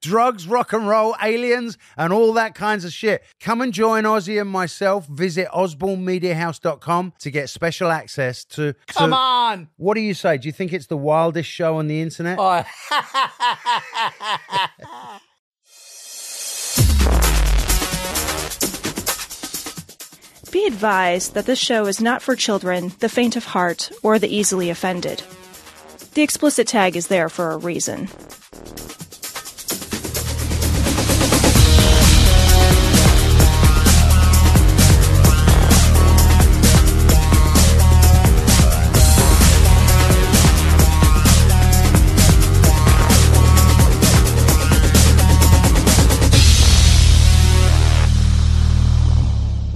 Drugs, rock and roll, aliens, and all that kinds of shit. Come and join Ozzy and myself. Visit osbornemediahouse.com to get special access to. to- Come on! What do you say? Do you think it's the wildest show on the internet? Oh, Be advised that this show is not for children, the faint of heart, or the easily offended. The explicit tag is there for a reason.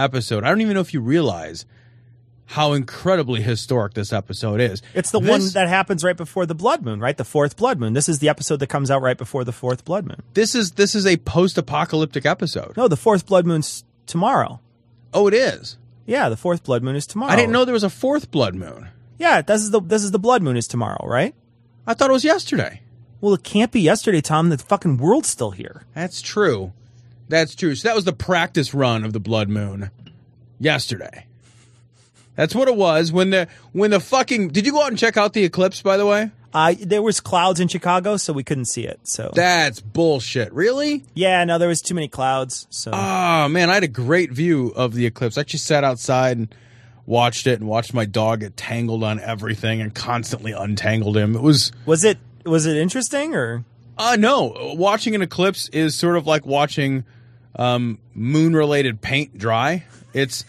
episode. I don't even know if you realize how incredibly historic this episode is. It's the This- one that happens right before the blood moon, right? The fourth blood moon. This is the episode that comes out right before the fourth blood moon. this is this is a post-apocalyptic episode. No, the fourth blood moon's tomorrow. Oh, it is. Yeah, the fourth blood moon is tomorrow. I didn't know there was a fourth blood moon. Yeah, this is the this is the blood moon is tomorrow, right? I thought it was yesterday. Well, it can't be yesterday, Tom. The fucking world's still here. That's true. That's true. So that was the practice run of the blood moon yesterday. That's what it was when the when the fucking Did you go out and check out the eclipse by the way? Uh, there was clouds in Chicago, so we couldn't see it. So That's bullshit. Really? yeah, no, there was too many clouds. So Oh man, I had a great view of the eclipse. I actually sat outside and watched it and watched my dog get tangled on everything and constantly untangled him. It was was it was it interesting or uh no, watching an eclipse is sort of like watching um moon related paint dry. It's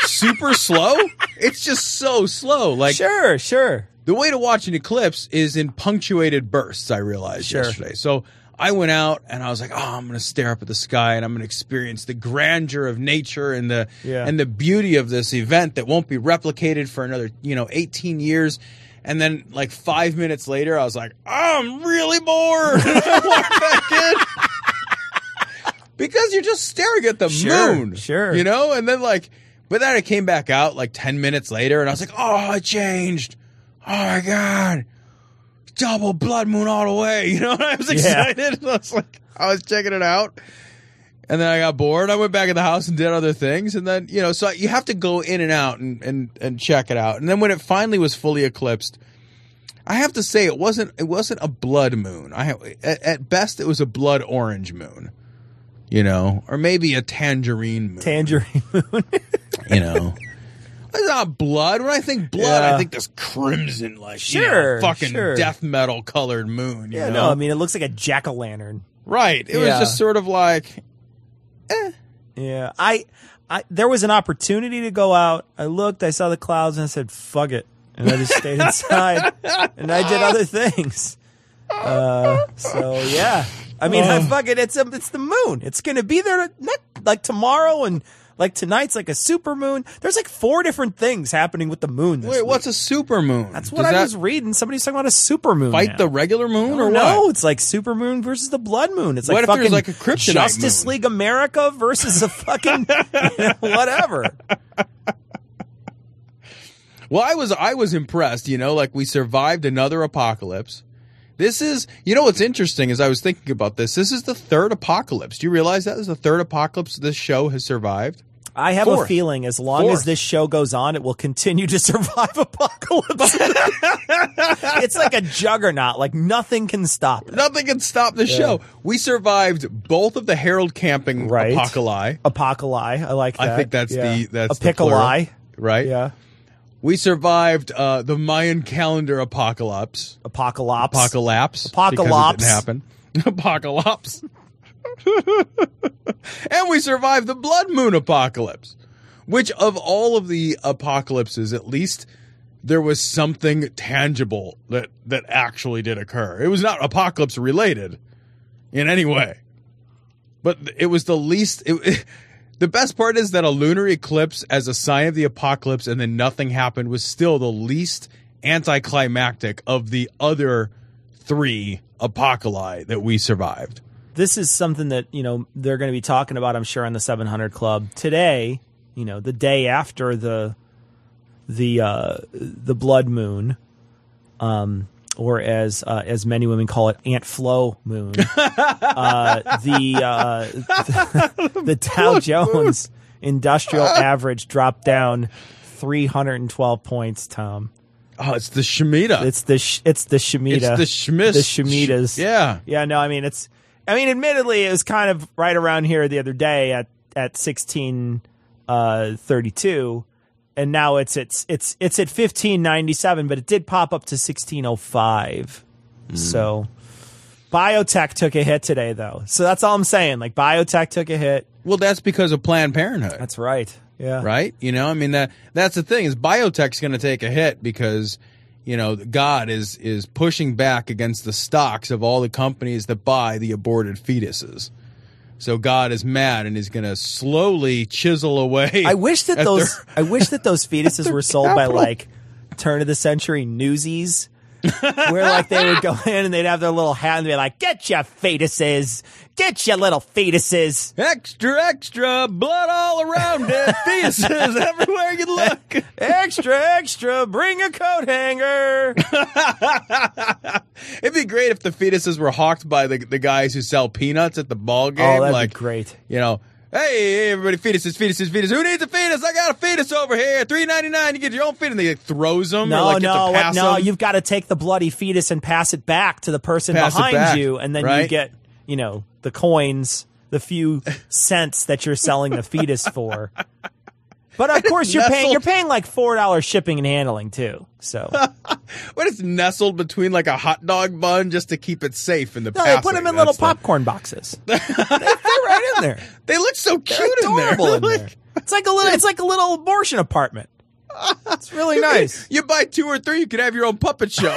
super slow. It's just so slow. Like sure, sure. the way to watch an eclipse is in punctuated bursts, I realized Sure. yesterday. So I went out and I was like, oh, I'm going to stare up at the sky and I'm going to experience the grandeur of nature and the Yeah. and the beauty of this event that won't be replicated for another, you know, 18 years. And then like 5 minutes later, I was like, I'm really bored. I walked back in. Because you're just staring at the Sure, moon. sure. You know? And then like but then I came back out like 10 minutes later and I was like, "Oh, it changed." oh my god, double blood moon all the way. You know, and I was Yeah. excited. I was like, I was checking it out. And then I got bored. I went back in the house and did other things. And then, you know, so you have to go in and out and, and, and check it out. And then when it finally was fully eclipsed, I have to say it wasn't it wasn't a blood moon. I at, at best it was a blood orange moon. You know, or maybe a tangerine moon. tangerine moon? you know. It's not blood. When I think blood, Yeah. I think this crimson, like you know, Sure, fucking sure. death metal colored moon. You yeah, know? no, I mean it looks like a jack o' lantern. right. It was just sort of like, Yeah, I, I, there was an opportunity to go out. I looked, I saw the clouds, and I said, "Fuck it," and I just stayed inside, and I did other things. Uh, so yeah, I mean, I um, fucking, it's a, it's the moon. It's gonna be there not like tomorrow and like tonight's like a super moon. There's like four different things happening with the moon. This wait, week. what's a super moon? That's what Does I that was reading. Somebody's talking about a super moon. Fight now. the regular moon or no, what? it's like super moon versus the blood moon. It's like What like if there's fucking like a kryptonite Justice moon? League America versus a fucking you know, whatever. Well, I was I was impressed. You know, like we survived another apocalypse. This is, you know, what's interesting is I was thinking about this. This is the third apocalypse. Do you realize that is the third apocalypse this show has survived? I have a feeling as long Fourth. as this show goes on, it will continue to survive apocalypse. it's like a juggernaut. Like nothing can stop it. Nothing can stop the show. We survived both of the Harold Camping Right. apocalypse. Apocalypse. I like that. I think that's Yeah. the that's a plural, right? Yeah. We survived uh, the Mayan calendar apocalypse. Apocalypse. Apocalypse. Apocalypse. It didn't happen. Apocalypse. and we survived the blood moon apocalypse. Which of all of the apocalypses, at least there was something tangible that that actually did occur. It was not apocalypse related in any way. But it was the least it, the best part is that a lunar eclipse as a sign of the apocalypse and then nothing happened was still the least anticlimactic of the other 3 apocalypse that we survived. this is something that you know they're going to be talking about i'm sure on the 700 club today you know the day after the the uh the blood moon um or as uh, as many women call it ant flow moon uh the uh the dow jones industrial average dropped down 312 points tom Oh, it's the Shemitah. it's the sh- it's the Shemitah. It's the Schmiss. The Shemitas. Yeah. Yeah, no, I mean it's I mean admittedly it was kind of right around here the other day at at 16 uh 32 and now it's it's it's it's at 1597 but it did pop up to 1605. So biotech took a hit today though. So that's all I'm saying. Like biotech took a hit. Well, that's because of Planned Parenthood. That's right. Yeah. right? You know, I mean that that's the thing is biotech's going to take a hit because you know God is is pushing back against the stocks of all the companies that buy the aborted fetuses. So God is mad and is going to slowly chisel away. I wish that those their- I wish that those fetuses were sold by like turn of the century newsies. where like they would go in and they'd have their little hat and be like, "Get your fetuses, get your little fetuses." extra extra blood all around it, fetuses everywhere you look. Extra, extra, bring a coat hanger. It'd be great if the fetuses were hawked by the the guys who sell peanuts at the ball oh, game. Oh, that'd like, be great. You know, hey, everybody, fetuses, fetuses, fetuses. Who needs a fetus? I got a fetus over here. Three ninety nine. You get your own fetus. And they like, throws them. or, No, like, no, no. them. You've got to take the bloody fetus and pass it back to the person Pass behind back, you, and then you get, you know, the coins, the few cents that you're selling the fetus for. But of course, you're paying. You're paying like four dollars shipping and handling too. So What is nestled between like a hot dog bun just to keep it safe in the no, they put them in little the- popcorn boxes. they, they're right in there. They look so cute in there. adorable in there. It's like a little. It's like a little abortion apartment. It's really nice. You buy two or three, you could have your own puppet show.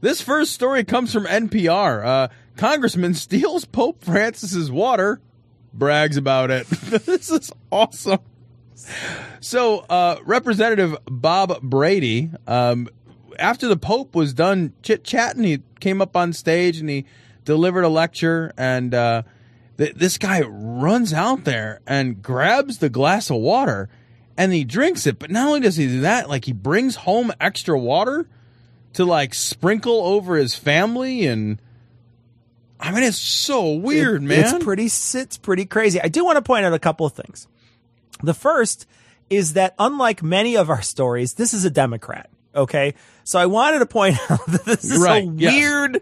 This first story comes from NPR. Uh, Congressman steals Pope Francis's water, brags about it. this is awesome. So, uh, Representative Bob Brady, um, after the Pope was done chit chatting, he came up on stage and he delivered a lecture. And uh, th- this guy runs out there and grabs the glass of water and he drinks it. But not only does he do that, like he brings home extra water to like sprinkle over his family. And I mean, it's so weird, It- man. It's pretty. It's pretty crazy. I do want to point out a couple of things. The first is that unlike many of our stories, this is a Democrat. Okay, so I wanted to point out that this is Right, a yes. weird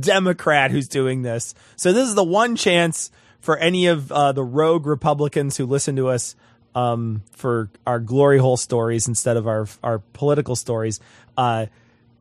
Democrat who's doing this. So this is the one chance for any of uh, the rogue Republicans who listen to us um, for our glory hole stories instead of our our political stories. Uh,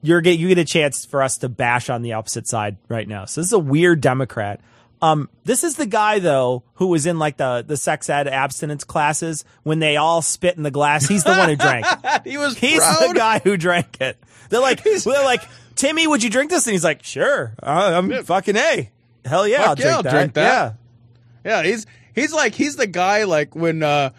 you're get you get a chance for us to bash on the opposite side right now. So this is a weird Democrat. Um, this is the guy though who was in like the the sex ed abstinence classes when they all spit in the glass. He's the one who drank. he was He's proud. the guy who drank it. They're like, they're like, Timmy, would you drink this? And he's like, sure. Uh, I'm fucking a. Hell yeah, Fuck I'll, drink, yeah, I'll that. drink that. Yeah. Yeah, he's he's like he's the guy like when uh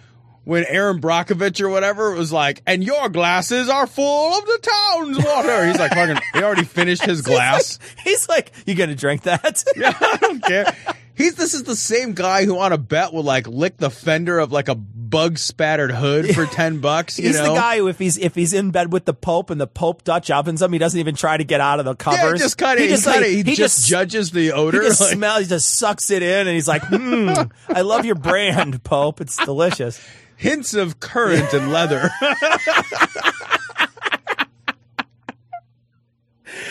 when Erin Brockovich or whatever was like, and your glasses are full of the town's water. He's like fucking he already finished his glass. He's like, you gonna drink that? yeah, I don't care. He's this is the same guy who on a bet will like lick the fender of like a bug spattered hood for ten bucks. You He's know? the guy who, if he's if he's in bed with the Pope and the Pope Dutch ovens him, he doesn't even try to get out of the Yeah, covers. he just kind of he he, just kinda, like, he, just, judges the odor. He just like- smells. He just sucks it in, and he's like, mm, "I love your brand, Pope. It's delicious." Hints of currant and leather.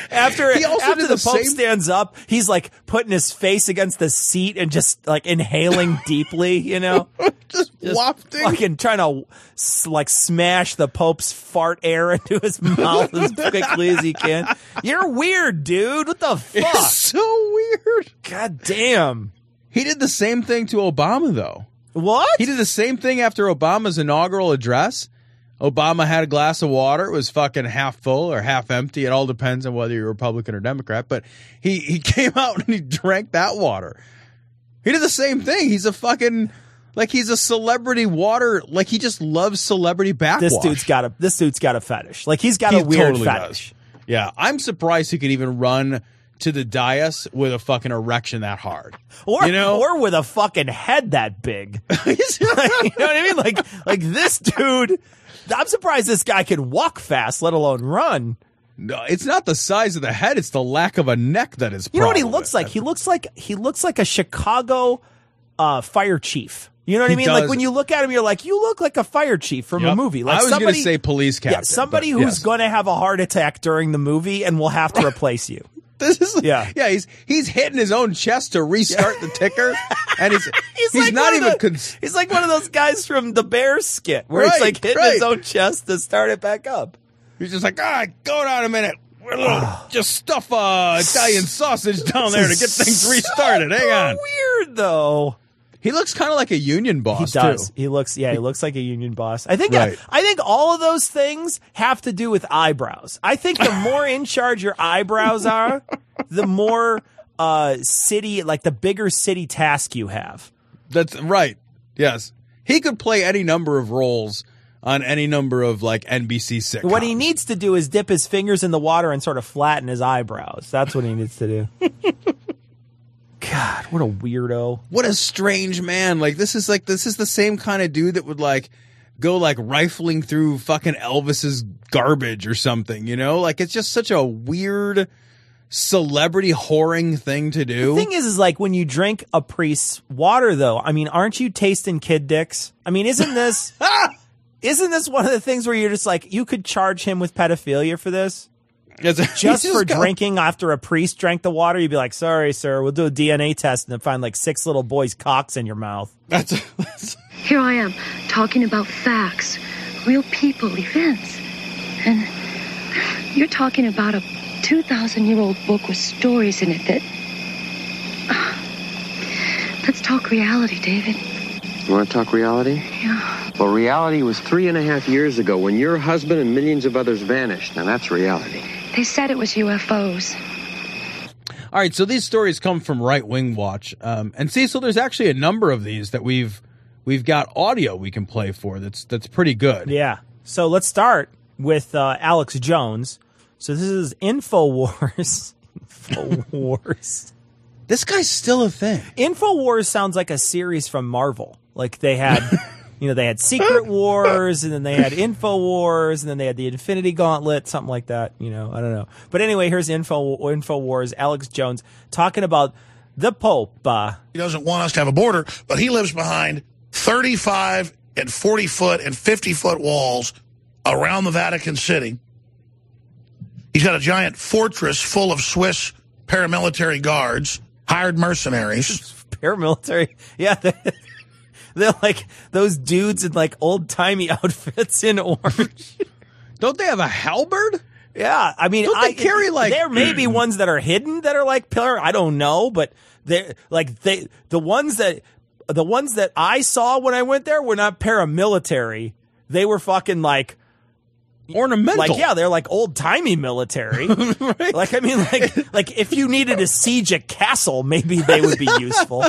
After He also after the, the Pope same- stands up, he's like putting his face against the seat and just like inhaling deeply. You know, just, just wafting. fucking trying to like smash the Pope's fart air into his mouth as quickly as he can. You're weird, dude. What the fuck? It's so weird. God damn. He did the same thing to Obama, though. What? He did the same thing after Obama's inaugural address. Obama had a glass of water. It was fucking half full or half empty. It all depends on whether you're Republican or Democrat. But he, he came out and he drank that water. He did the same thing. He's a fucking like he's a celebrity water. Like he just loves celebrity backwash. this dude's got a this dude's got a fetish. Like he's got He a weird totally fetish. does. Yeah, I'm surprised he could even run to the dais with a fucking erection that hard. Or You know? or with a fucking head that big. you know what I mean? Like like this dude I'm surprised this guy can walk fast, let alone run. No, it's not the size of the head; it's the lack of a neck that is. You know what he looks like? He looks like he looks like a Chicago uh, fire chief. You know what I He mean? Like when you look at him, you're like, you look like a fire chief from a movie. Like I was going to say police captain. yeah, somebody who's yes. going to have a heart attack during the movie and will have to replace you. This is Yeah. yeah. He's he's hitting his own chest to restart the ticker, and he's he's, like not even. the- cons- He's like one of those guys from the Bear skit where he's like hitting his own chest to start it back up. he's just like ah, go down a minute. We're a little, just stuff uh, Italian sausage down there to get things restarted. Hang on. Weird though. He looks kind of like a union boss. He does. too. He looks. Yeah, he looks like a union boss. I think. Right. I, think all of those things have to do with eyebrows. I think the more in charge your eyebrows are, the more uh city, like the bigger city task you have. That's right. Yes, he could play any number of roles on any number of like NBC sitcoms. What he needs to do is dip his fingers in the water and sort of flatten his eyebrows. That's what he needs to do. God, what a weirdo. what a strange man. Like this is like this is the same kind of dude that would like go like rifling through fucking Elvis's garbage or something, you know? Like it's just such a weird celebrity whoring thing to do. The thing is, is like when you drink a priest's water, though. I mean, aren't you tasting kid dicks? I mean, isn't this isn't this one of the things where you're just like you could charge him with pedophilia for this It's- just he's for got- drinking after a priest drank the water? You'd be like, sorry, sir, we'll do a DNA test and find like six little boys' cocks in your mouth. That's, that's Here I am, talking about facts, real people, events. And you're talking about a 2,000 year old book with stories in it that. Let's talk reality, David. You want to talk reality? Yeah. Well, reality was three and a half years ago when your husband and millions of others vanished. Now that's reality. They said it was UFOs. All right, so these stories come from Right Wing Watch, um, and Cecil, there's actually a number of these that we've we've got audio we can play for. That's that's pretty good. Yeah. So let's start with uh, Alex Jones. So this is Infowars. Infowars. This guy's still a thing. Infowars sounds like a series from Marvel. Like they had, you know, they had Secret Wars, and then they had Info Wars, and then they had the Infinity Gauntlet, something like that. You know, I don't know. But anyway, here's Info Info Wars. Alex Jones talking about the Pope. Uh, He doesn't want us to have a border, but he lives behind 35 and 40 foot and 50 foot walls around the Vatican City. He's got a giant fortress full of Swiss paramilitary guards, hired mercenaries. paramilitary. Yeah, they're like those dudes in like old timey outfits in orange. Don't they have a halberd? Yeah, I mean, Don't they I, carry, like- there may be ones that are hidden that are like pillar. I don't know, but they like they the ones that the ones that I saw when I went there were not paramilitary. They were fucking like Ornamental. like yeah, they're like old timey military. Like I mean, like like if you needed to siege a castle, maybe they would be useful.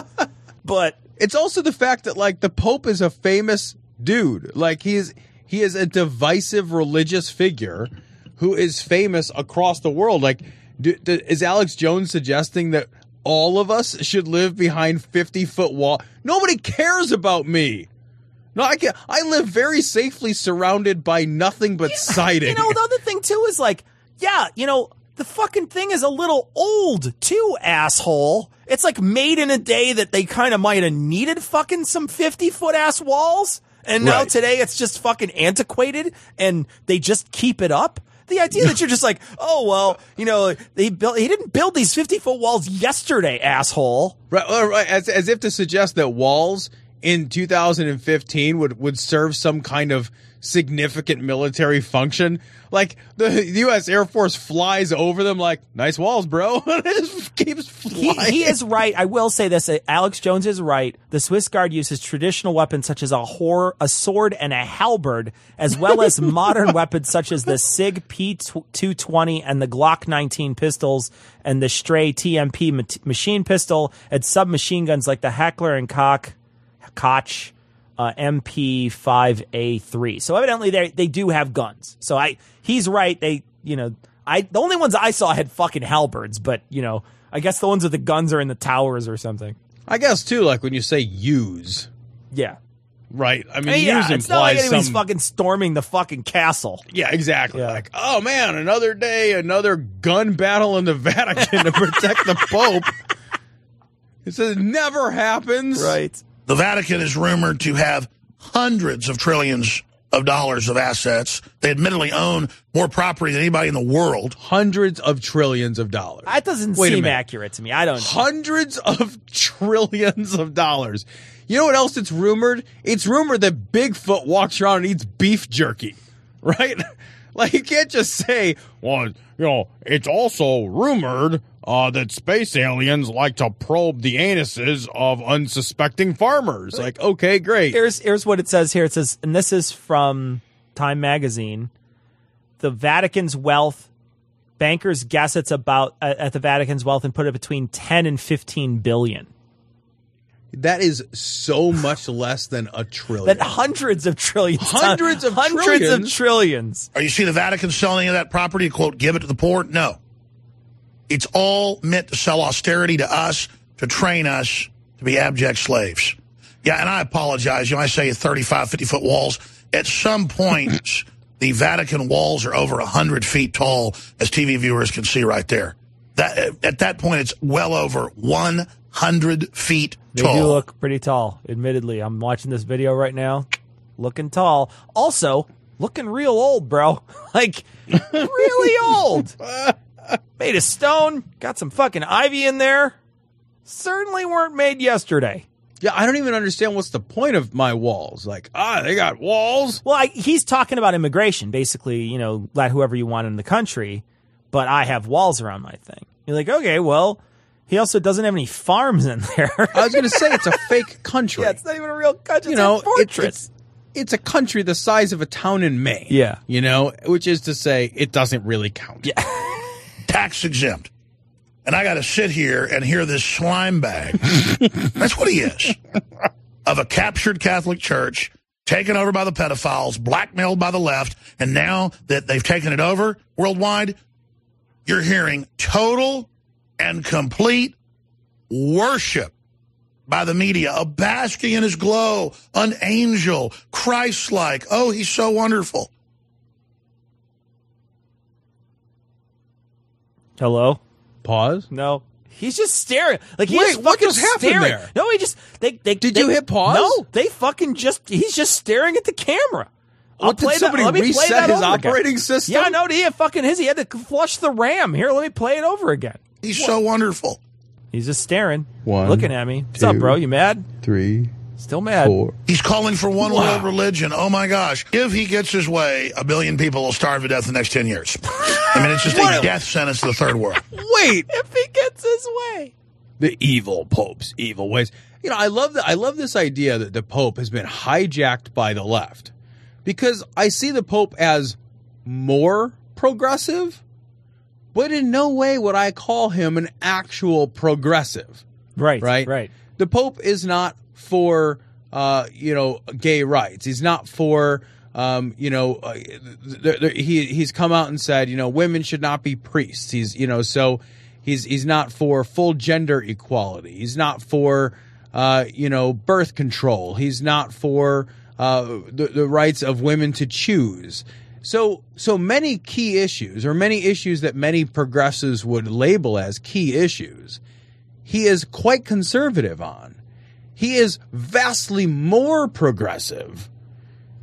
But it's also the fact that like the Pope is a famous dude. Like he is he is a divisive religious figure who is famous across the world. Like do, do- is Alex Jones suggesting that all of us should live behind 50 foot wall? Nobody cares about me. No, I can I live very safely surrounded by nothing but siding. You know, the other thing too is like, yeah, you know, the fucking thing is a little old too, asshole. It's like made in a day that they kind of might have needed fucking some 50 foot ass walls. And now Right. today it's just fucking antiquated and they just keep it up. The idea that you're just like, oh, well, you know, they built, he didn't build these 50 foot walls yesterday, asshole. Right, right, as, as if to suggest that walls in 2015 would, would serve some kind of significant military function. Like the U.S. Air Force flies over them, like nice walls, bro. it just keeps He, flying. he is right. I will say this. Alex Jones is right. The Swiss Guard uses traditional weapons such as a hor- a sword and a halberd, as well as modern weapons such as the SIG P220 and the Glock 19 pistols and the Steyr TMP ma- machine pistol and submachine guns like the Heckler and Koch, Koch uh, MP5A3. So evidently they they do have guns. So I he's right. They you know I the only ones I saw had fucking halberds, but you know I guess the ones with the guns are in the towers or something. I guess too, like when you say use, Yeah. right? I mean, yeah, use it's not like anybody's some. fucking storming the fucking castle. yeah, exactly. Yeah. Like, oh man, another day, another gun battle in the Vatican to protect the Pope. It says it never happens. Right. The Vatican is rumored to have hundreds of trillions of dollars of assets. They admittedly own more property than anybody in the world. Hundreds of trillions of dollars. That doesn't Wait seem accurate to me. I don't. hundreds of trillions of dollars. You know what else it's rumored? It's rumored that Bigfoot walks around and eats beef jerky, right? like you can't just say, well, you know, it's also rumored uh, that space aliens like to probe the anuses of unsuspecting farmers. Like, okay, great. Here's here's what it says here. It says, and this is from Time Magazine. The Vatican's wealth, bankers guess it's about uh, at the Vatican's wealth and put it between ten and fifteen billion. That is so much less than a trillion. That hundreds of trillions, Hundreds of hundreds trillions? of trillions. Are you see the Vatican selling any of that property quote give it to the poor? No. It's all meant to sell austerity to us, to train us to be abject slaves. Yeah, and I apologize. You know, I say 35, 50 foot walls. At some point, the Vatican walls are over 100 feet tall, as TV viewers can see right there. That At that point, it's well over 100 feet They tall. do look pretty tall. Admittedly, I'm watching this video right now, looking tall. Also, looking real old, bro. like really old. Made of stone. Got some fucking ivy in there. Certainly weren't made yesterday. yeah, I don't even understand what's the point of my walls. Like, ah, they got walls. Well, I, he's talking about immigration, basically. You know, let whoever you want in the country, but I have walls around my thing. You're like, okay, well, he also doesn't have any farms in there. I was going to say it's a fake country. yeah, it's not even a real country. you it's know, it- fortress. it's it's a country the size of a town in Maine. Yeah. you know, which is to say, it doesn't really count. Yeah. tax exempt. And I got to sit here and hear this slime bag. That's what he is. Of a captured Catholic church, taken over by the pedophiles, blackmailed by the left, and now that they've taken it over worldwide, you're hearing total and complete worship by the media, a basking in his glow, an angel, Christ-like. Oh, he's so wonderful. Hello. Pause. No. He's just staring. Like he's Wait, just what fucking just happened staring. there? No, he just they they Did they- you hit pause? No, they fucking just he's just staring at the camera. I'll What, did play that- somebody let me play reset that his over again. operating system? Yeah, no, he had fucking his. He had to flush the RAM. Here, let me play it over again. He's so wonderful. He's just staring, One, looking at me. What's up, two. bro? You mad? Three, Still mad? four. He's calling for one Wow. world religion. Oh my gosh. If he gets his way, a billion people will starve to death in the next 10 years. I mean, it's just a death sentence to the third world. Wait, If he gets his way. the evil pope's evil ways. You know, I love that. I love this idea that the pope has been hijacked by the left because I see the pope as more progressive, but in no way would I call him an actual progressive. Right, Right, right. The pope is not for uh, you know gay rights. He's not for um, you know uh, th- th- he he's come out and said you know women should not be priests. He's you know so he's he's not for full gender equality. He's not for uh, you know birth control. He's not for uh, the, the rights of women to choose. So, so many key issues, or many issues that many progressives would label as key issues, he is quite conservative on. He is vastly more progressive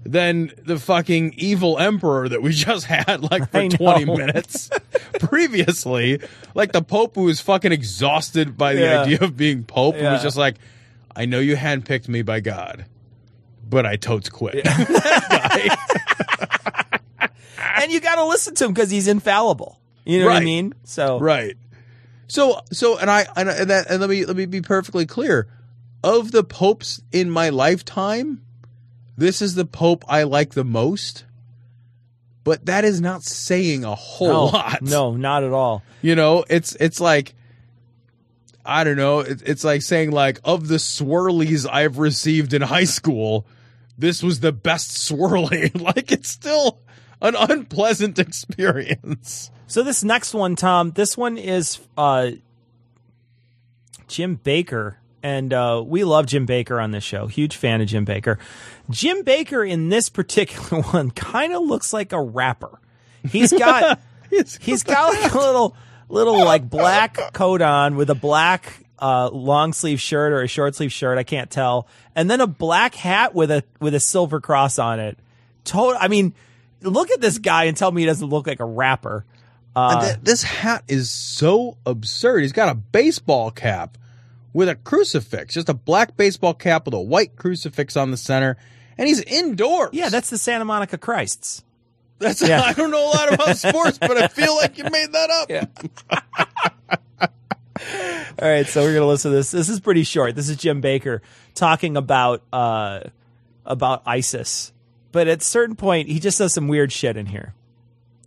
than the fucking evil emperor that we just had like for 20 minutes previously. Like the Pope who was fucking exhausted by the Yeah. idea of being Pope and was just like, I know you handpicked me by God, but I totes quit. and you got to listen to him because he's infallible. You know what I mean? So right. So so and I and, and that and let me let me be perfectly clear. Of the popes in my lifetime, this is the pope I like the most. But that is not saying a whole no, lot. No, not at all. You know, it's it's like I don't know, it, it's like saying like of the swirlies I've received in high school, this was the best swirly. like it's still an unpleasant experience. So this next one, Tom, this one is uh, Jim Bakker, and uh, we love Jim Bakker on this show. Huge fan of Jim Bakker. Jim Bakker in this particular one kind of looks like a rapper. He's got he's got like a little little like black coat on with a black uh, long sleeve shirt or a short sleeve shirt. I can't tell, and then a black hat with a with a silver cross on it. Total. I mean, look at this guy and tell me he doesn't look like a rapper. Uh, th- this hat is so absurd. He's got a baseball cap with a crucifix, just a black baseball cap with a white crucifix on the center, and he's indoors. Yeah, that's the Santa Monica Christs. That's Yeah. I don't know a lot about sports, but I feel like you made that up. Yeah. All right, so we're gonna listen to this. This is pretty short. This is Jim Bakker talking about uh about ISIS, but at a certain point, he just does some weird shit in here.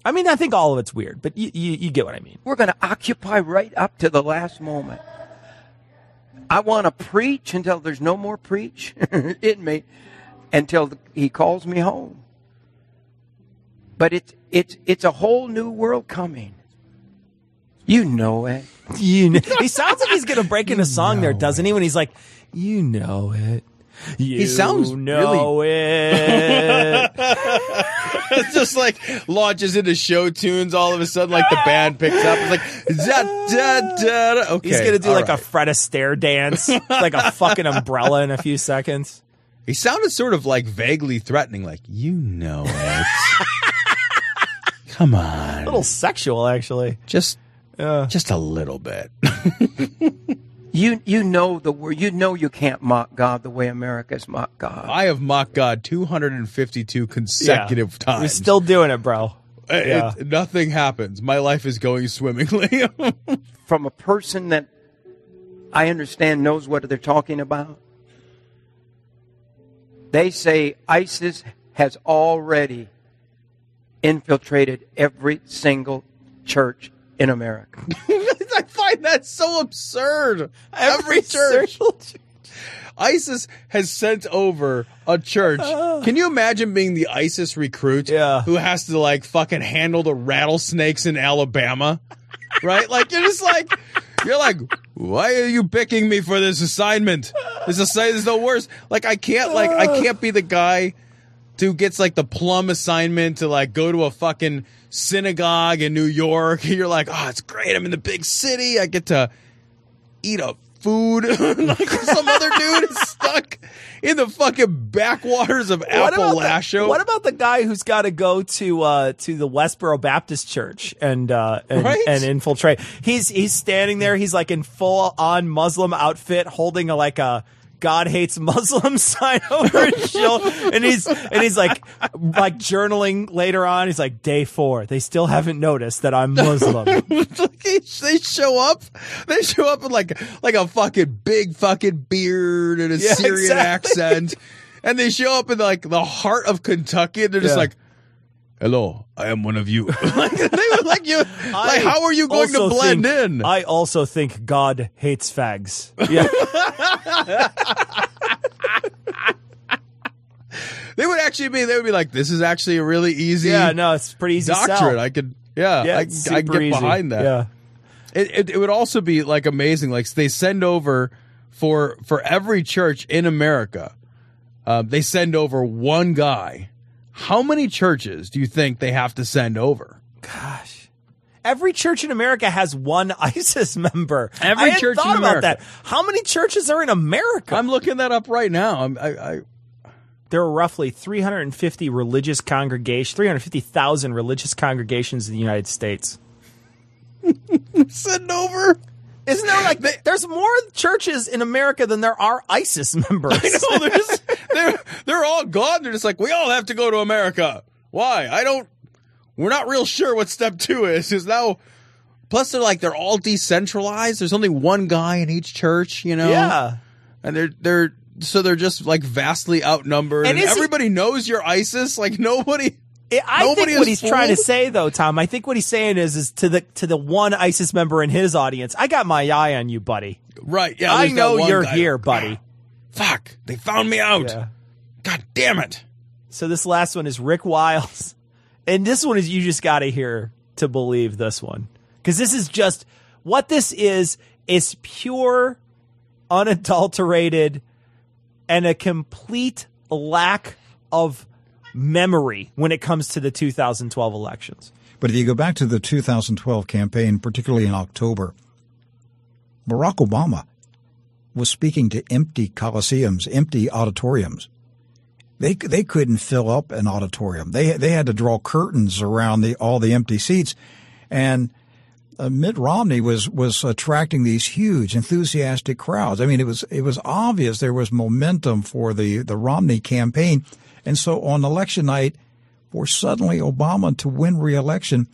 I mean, I think all of it's weird, but you you, you get what I mean. We're going to occupy right up to the last moment. I want to preach until there's no more preach in me, until he calls me home. But it's it's it's a whole new world coming. You know it. You know, he sounds like he's gonna break into song there, doesn't he? When he's like, "You know it." You He sounds know it. it's just like launches into show tunes all of a sudden, like the band picks up. It's like da da da. da. Okay, He's gonna do like right. a Fred Astaire dance, like a fucking umbrella in a few seconds. He sounded sort of like vaguely threatening, like you know it. Come on, A little sexual, actually. just just a little bit. You you know the word. You know you can't mock God the way America's mocked God. I have mocked God 252 consecutive Yeah. times. You're still doing it, bro. Uh, it- Yeah. it- nothing happens. My life is going swimmingly. From a person that I understand knows what they're talking about. They say ISIS has already infiltrated every single church in America. I find that so absurd. Every, church. ISIS has sent over a church. Ah. Can you imagine being the ISIS recruit Yeah. who has to like fucking handle the rattlesnakes in Alabama? right? Like you're just like you're like, why are you picking me for this assignment? This assignment is the worst. Like I can't like I ah. can't be the guy who gets like the plum assignment to like go to a fucking synagogue in New York. You're like, oh, it's great. I'm in the big city. I get to eat a food. like some other dude is stuck in the fucking backwaters of What about, the, Appalachia. what about the guy who's got to go to uh, to the Westboro Baptist Church and uh, and, Right? and infiltrate? He's he's standing there. He's like in full on Muslim outfit, holding a like a God hates Muslims sign over his shoulder, and he's and he's like like journaling later on. He's like day four. They still haven't noticed that I'm Muslim. They show up. They show up in like like a fucking big fucking beard and a Yeah, Syrian exactly. accent, and they show up in like the heart of Kentucky. And they're just Yeah. like, "Hello, I am one of you." like they were like you. Like how are you going to blend think- in? I also think God hates fags. Yeah. they would actually be. They would be like, "This is actually a really easy." Yeah, no, it's pretty easy doctrine. sell. I could. Yeah, Yeah, I, I can get easy. behind that. Yeah. It, it it would also be like amazing. Like they send over for for every church in America. Uh, they send over one guy. How many churches do you think they have to send over? Gosh. Every church in America has one ISIS member. Every I church in thought about that. How many churches are in America? I'm looking that up right now. I'm, I, I there are roughly 350 religious congregations, 350,000 religious congregations in the United States. send over. Isn't there like there's more churches in America than there are ISIS members? I know they're they're they're all gone. They're just like we all have to go to America. Why? I don't. We're not real sure what step two is. Is now. Plus, they're like they're all decentralized. There's only one guy in each church, you know. Yeah. and they're they're so they're just like vastly outnumbered. And And, is he- everybody knows you're ISIS. Like nobody. I Nobody think what he's trying to say though, Tom, I think what he's saying is is to the to the one ISIS member in his audience, I got my eye on you, buddy. Right? Yeah. I know you're guy. here, buddy. Fuck! They found me out. Yeah. God damn it! So this last one is Rick Wiles. And this one is you just got to hear to believe this one. Cuz this is just what this is is pure unadulterated and a complete lack of memory when it comes to the 2012 elections. But if you go back to the 2012 campaign, particularly in October, Barack Obama was speaking to empty coliseums, empty auditoriums. They they couldn't fill up an auditorium. They they had to draw curtains around the all the empty seats, and uh, Mitt Romney was was attracting these huge, enthusiastic crowds. I mean, it was it was obvious there was momentum for the the Romney campaign, and so on election night, for suddenly Obama to win re-election,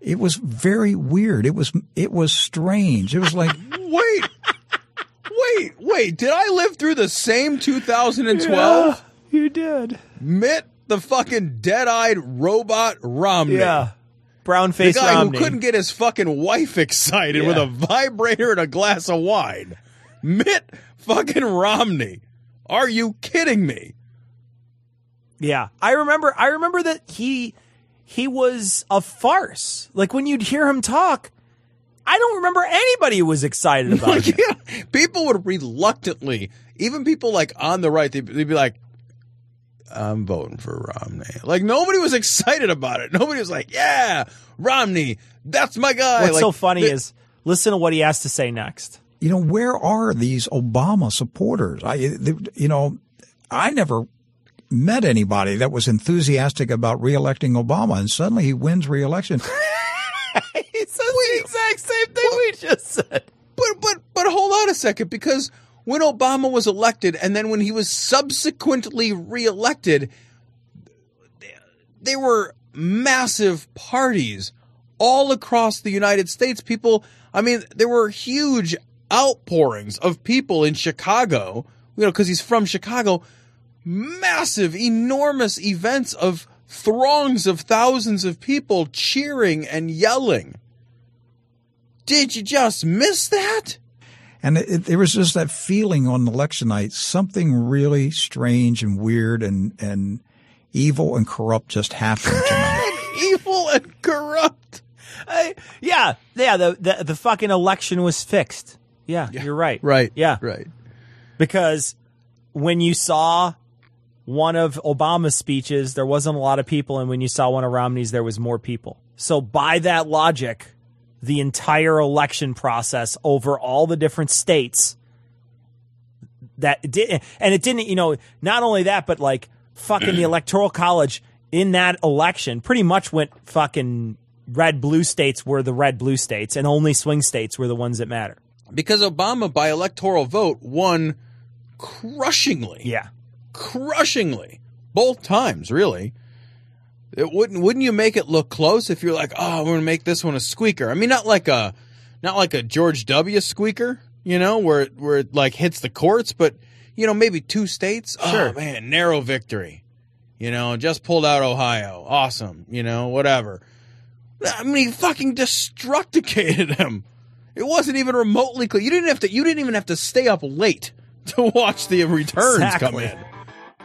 it was very weird. It was it was strange. It was like Wait, wait, wait! Did I live through the same 2012? you did. Mitt, the fucking dead-eyed robot Romney. Yeah. Brown The face guy Romney. who couldn't get his fucking wife excited with a vibrator and a glass of wine. Mitt fucking Romney. Are you kidding me? Yeah, I remember. I remember that he he was a farce. Like when you'd hear him talk, I don't remember anybody who was excited about it. yeah, people would reluctantly, even people like on the right, they'd, they'd be like, "I'm voting for Romney." Like nobody was excited about it. Nobody was like, "Yeah, Romney, that's my guy." What's Like, so funny the- is listen to what he has to say next. you know, where are these Obama supporters? I, you know, I never met anybody that was enthusiastic about reelecting Obama, and suddenly he wins reelection. he says the exact same thing we just said. But but but hold on a second, because when Obama was elected, and then when he was subsequently reelected, there were massive parties all across the United States. People, I mean, there were huge outpourings of people in Chicago, you know, because he's from Chicago. Massive, enormous events of throngs of thousands of people cheering and yelling. Did you just miss that? And it, it, there was just that feeling on election night, something really strange and weird and, and evil and corrupt just happened tonight. Evil and corrupt. I, yeah, yeah. The, the the fucking election was fixed. Yeah, you're right. Right. Yeah. Right. Because when you saw one of Obama's speeches, there wasn't a lot of people, and when you saw one of Romney's, there was more people. So by that logic, the entire election process over all the different states that did, and it didn't, you know, not only that, but like fucking the electoral college in that election pretty much went fucking red blue states were the red blue states, and only swing states were the ones that matter. Because Obama, by electoral vote, won crushingly. Yeah. Crushingly. Both times, really. It wouldn't wouldn't you make it look close if you're like, oh, we're gonna make this one a squeaker? I mean not like a not like a George W. squeaker, you know, where it where it like hits the courts, but you know, maybe two states. Oh, sure. Oh man, narrow victory. You know, just pulled out Ohio. Awesome. You know, whatever. I mean, he fucking destructicated him. It wasn't even remotely clear. You didn't have to. You didn't even have to stay up late to watch the returns come in.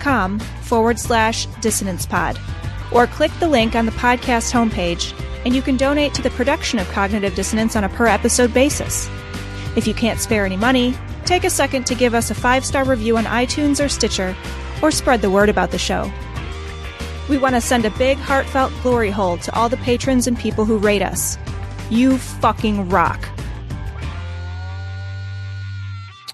com forward slash dissonance pod. Or click the link on the podcast homepage and you can donate to the production of Cognitive Dissonance on a per episode basis. If you can't spare any money, take a second to give us a five star review on iTunes or Stitcher, or spread the word about the show. We want to send a big, heartfelt glory hole to all the patrons and people who rate us. You fucking rock.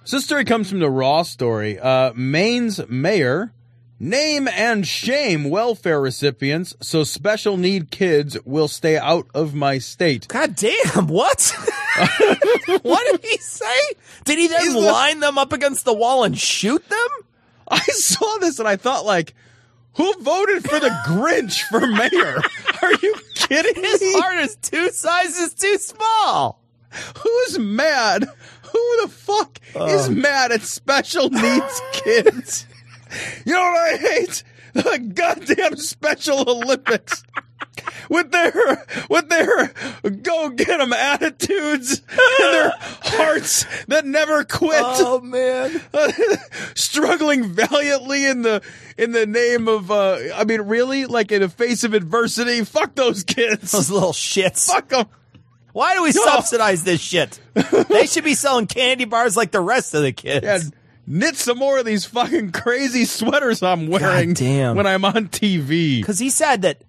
So this story comes from the Raw story. Uh, Maine's mayor name and shame welfare recipients so special need kids will stay out of my state. God damn, what? what did he say? Did he then line them up against the wall and shoot them? I saw this and I thought like, who voted for the Grinch for mayor? Are you kidding His me? heart is two sizes too small. Who's mad? Who the fuck is mad at special needs kids? You know what I hate? The goddamn Special Olympics. With their with their go get 'em attitudes and their hearts that never quit. Oh man. struggling valiantly in the in the name of uh I mean really like in the face of adversity fuck those kids Those little shits. fuck them Why do we subsidize this shit? they should be selling candy bars like the rest of the kids. and knit some more of these fucking crazy sweaters I'm wearing damn. when I'm on TV Because he said that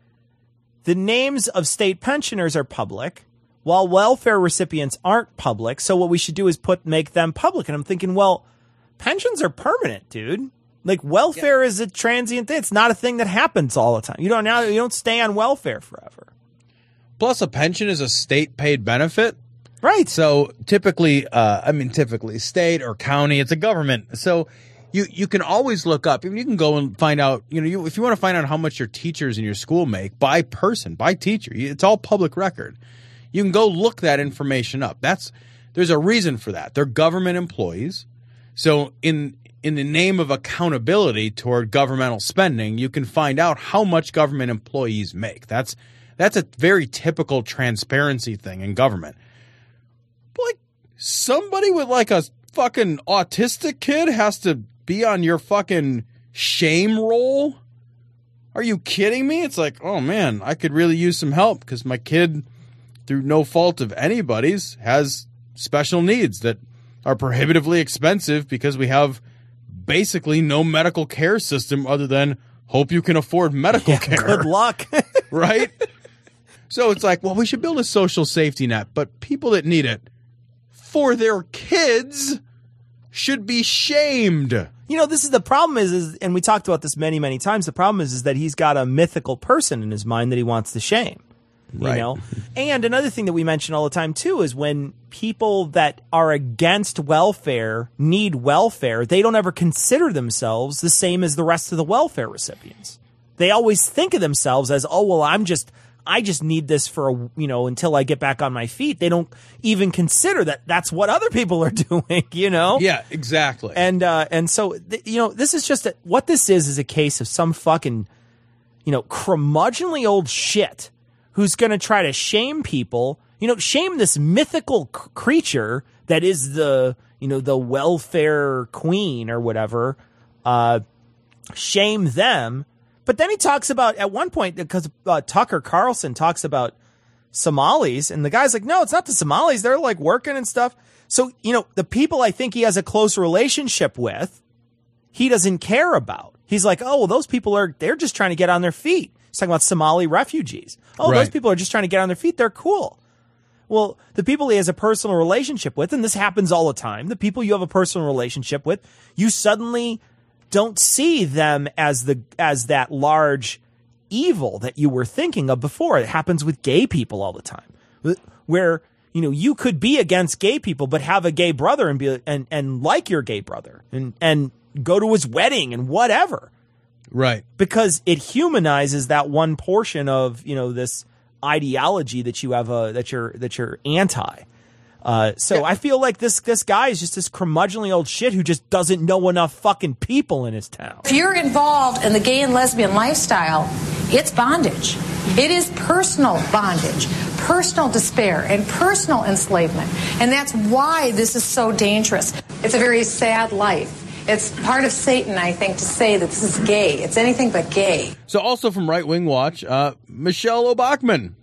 the names of state pensioners are public, while welfare recipients aren't public. So what we should do is put make them public. And I'm thinking, well, pensions are permanent, dude. Like welfare is a transient thing. It's not a thing that happens all the time. You don't now you don't stay on welfare forever. Plus a pension is a state paid benefit Right. So typically, uh, I mean, typically state or county, it's a government. So you, you can always look up. I mean, you can go and find out, you know, you, if you want to find out how much your teachers in your school make by person, by teacher, it's all public record. You can go look that information up. That's, there's a reason for that. They're government employees. So in, in the name of accountability toward governmental spending, you can find out how much government employees make. That's, that's a very typical transparency thing in government like somebody with like a fucking autistic kid has to be on your fucking shame roll? Are you kidding me? It's like, oh man, I could really use some help because my kid, through no fault of anybody's, has special needs that are prohibitively expensive because we have basically no medical care system other than hope you can afford medical care Good luck. right? so it's like, well, we should build a social safety net, but people that need it for their kids should be shamed. You know, this is the problem is, is and we talked about this many, many times. The problem is, is that he's got a mythical person in his mind that he wants to shame. You Right. know? And another thing that we mention all the time too is when people that are against welfare need welfare, they don't ever consider themselves the same as the rest of the welfare recipients. They always think of themselves as, oh well, I'm just I just need this for a, you know until I get back on my feet. They don't even consider that that's what other people are doing, you know? Yeah, exactly. And uh, and so th- you know, this is just a, what this is is a case of some fucking you know curmudgeonly old shit who's going to try to shame people. You know, shame this mythical c- creature that is the you know the welfare queen or whatever. Uh, shame them. But then he talks about at one point because uh, Tucker Carlson talks about Somalis, and the guy's like, no, it's not the Somalis. They're like working and stuff. So, you know, the people I think he has a close relationship with, he doesn't care about. He's like, oh, well, those people are, they're just trying to get on their feet. He's talking about Somali refugees. Oh, those people are just trying to get on their feet. They're cool. Well, the people he has a personal relationship with, and this happens all the time, the people you have a personal relationship with, you suddenly don't see them as the as that large evil that you were thinking of before. It happens with gay people all the time. Where, you know, you could be against gay people but have a gay brother and be and and like your gay brother and and go to his wedding and whatever right. because it humanizes that one portion of you know this ideology that you have uh, that you're that you're anti. Uh, so I feel like this this guy is just this curmudgeonly old shit who just doesn't know enough fucking people in his town. If you're involved in the gay and lesbian lifestyle, it's bondage. It is personal bondage, personal despair, and personal enslavement. And that's why this is so dangerous. It's a very sad life. It's part of Satan, I think, to say that this is gay. It's anything but gay. So, also from Right Wing Watch, uh, Michelle Obachman.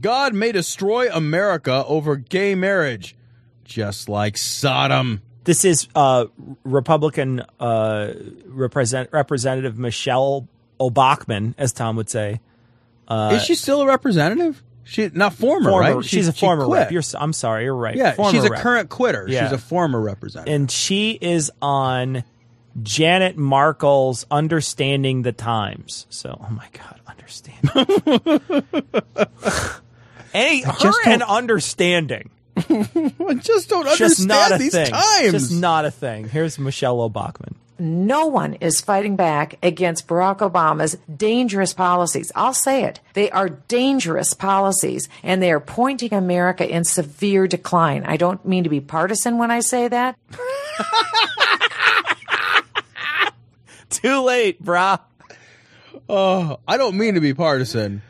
God may destroy America over gay marriage, just like Sodom. This is uh, Republican uh, represent, Representative Michelle Obachman, as Tom would say. Uh, Is she still a representative? She not former, former right? She's She- a she former quit. rep. You're, I'm sorry, you're right. Yeah, Former she's a rep. current quitter. Yeah. She's a former representative. and she is on Janet Markell's Understanding the Times. So, oh my God, understand. Any, her just and understanding. I just don't Just not a understand these thing. times. Just not a thing. Here's Michelle Obachman. No one is fighting back against Barack Obama's dangerous policies. I'll say it. They are dangerous policies and they are pointing America in severe decline. I don't mean to be partisan when I say that. Too late, brah. Uh, oh, I don't mean to be partisan,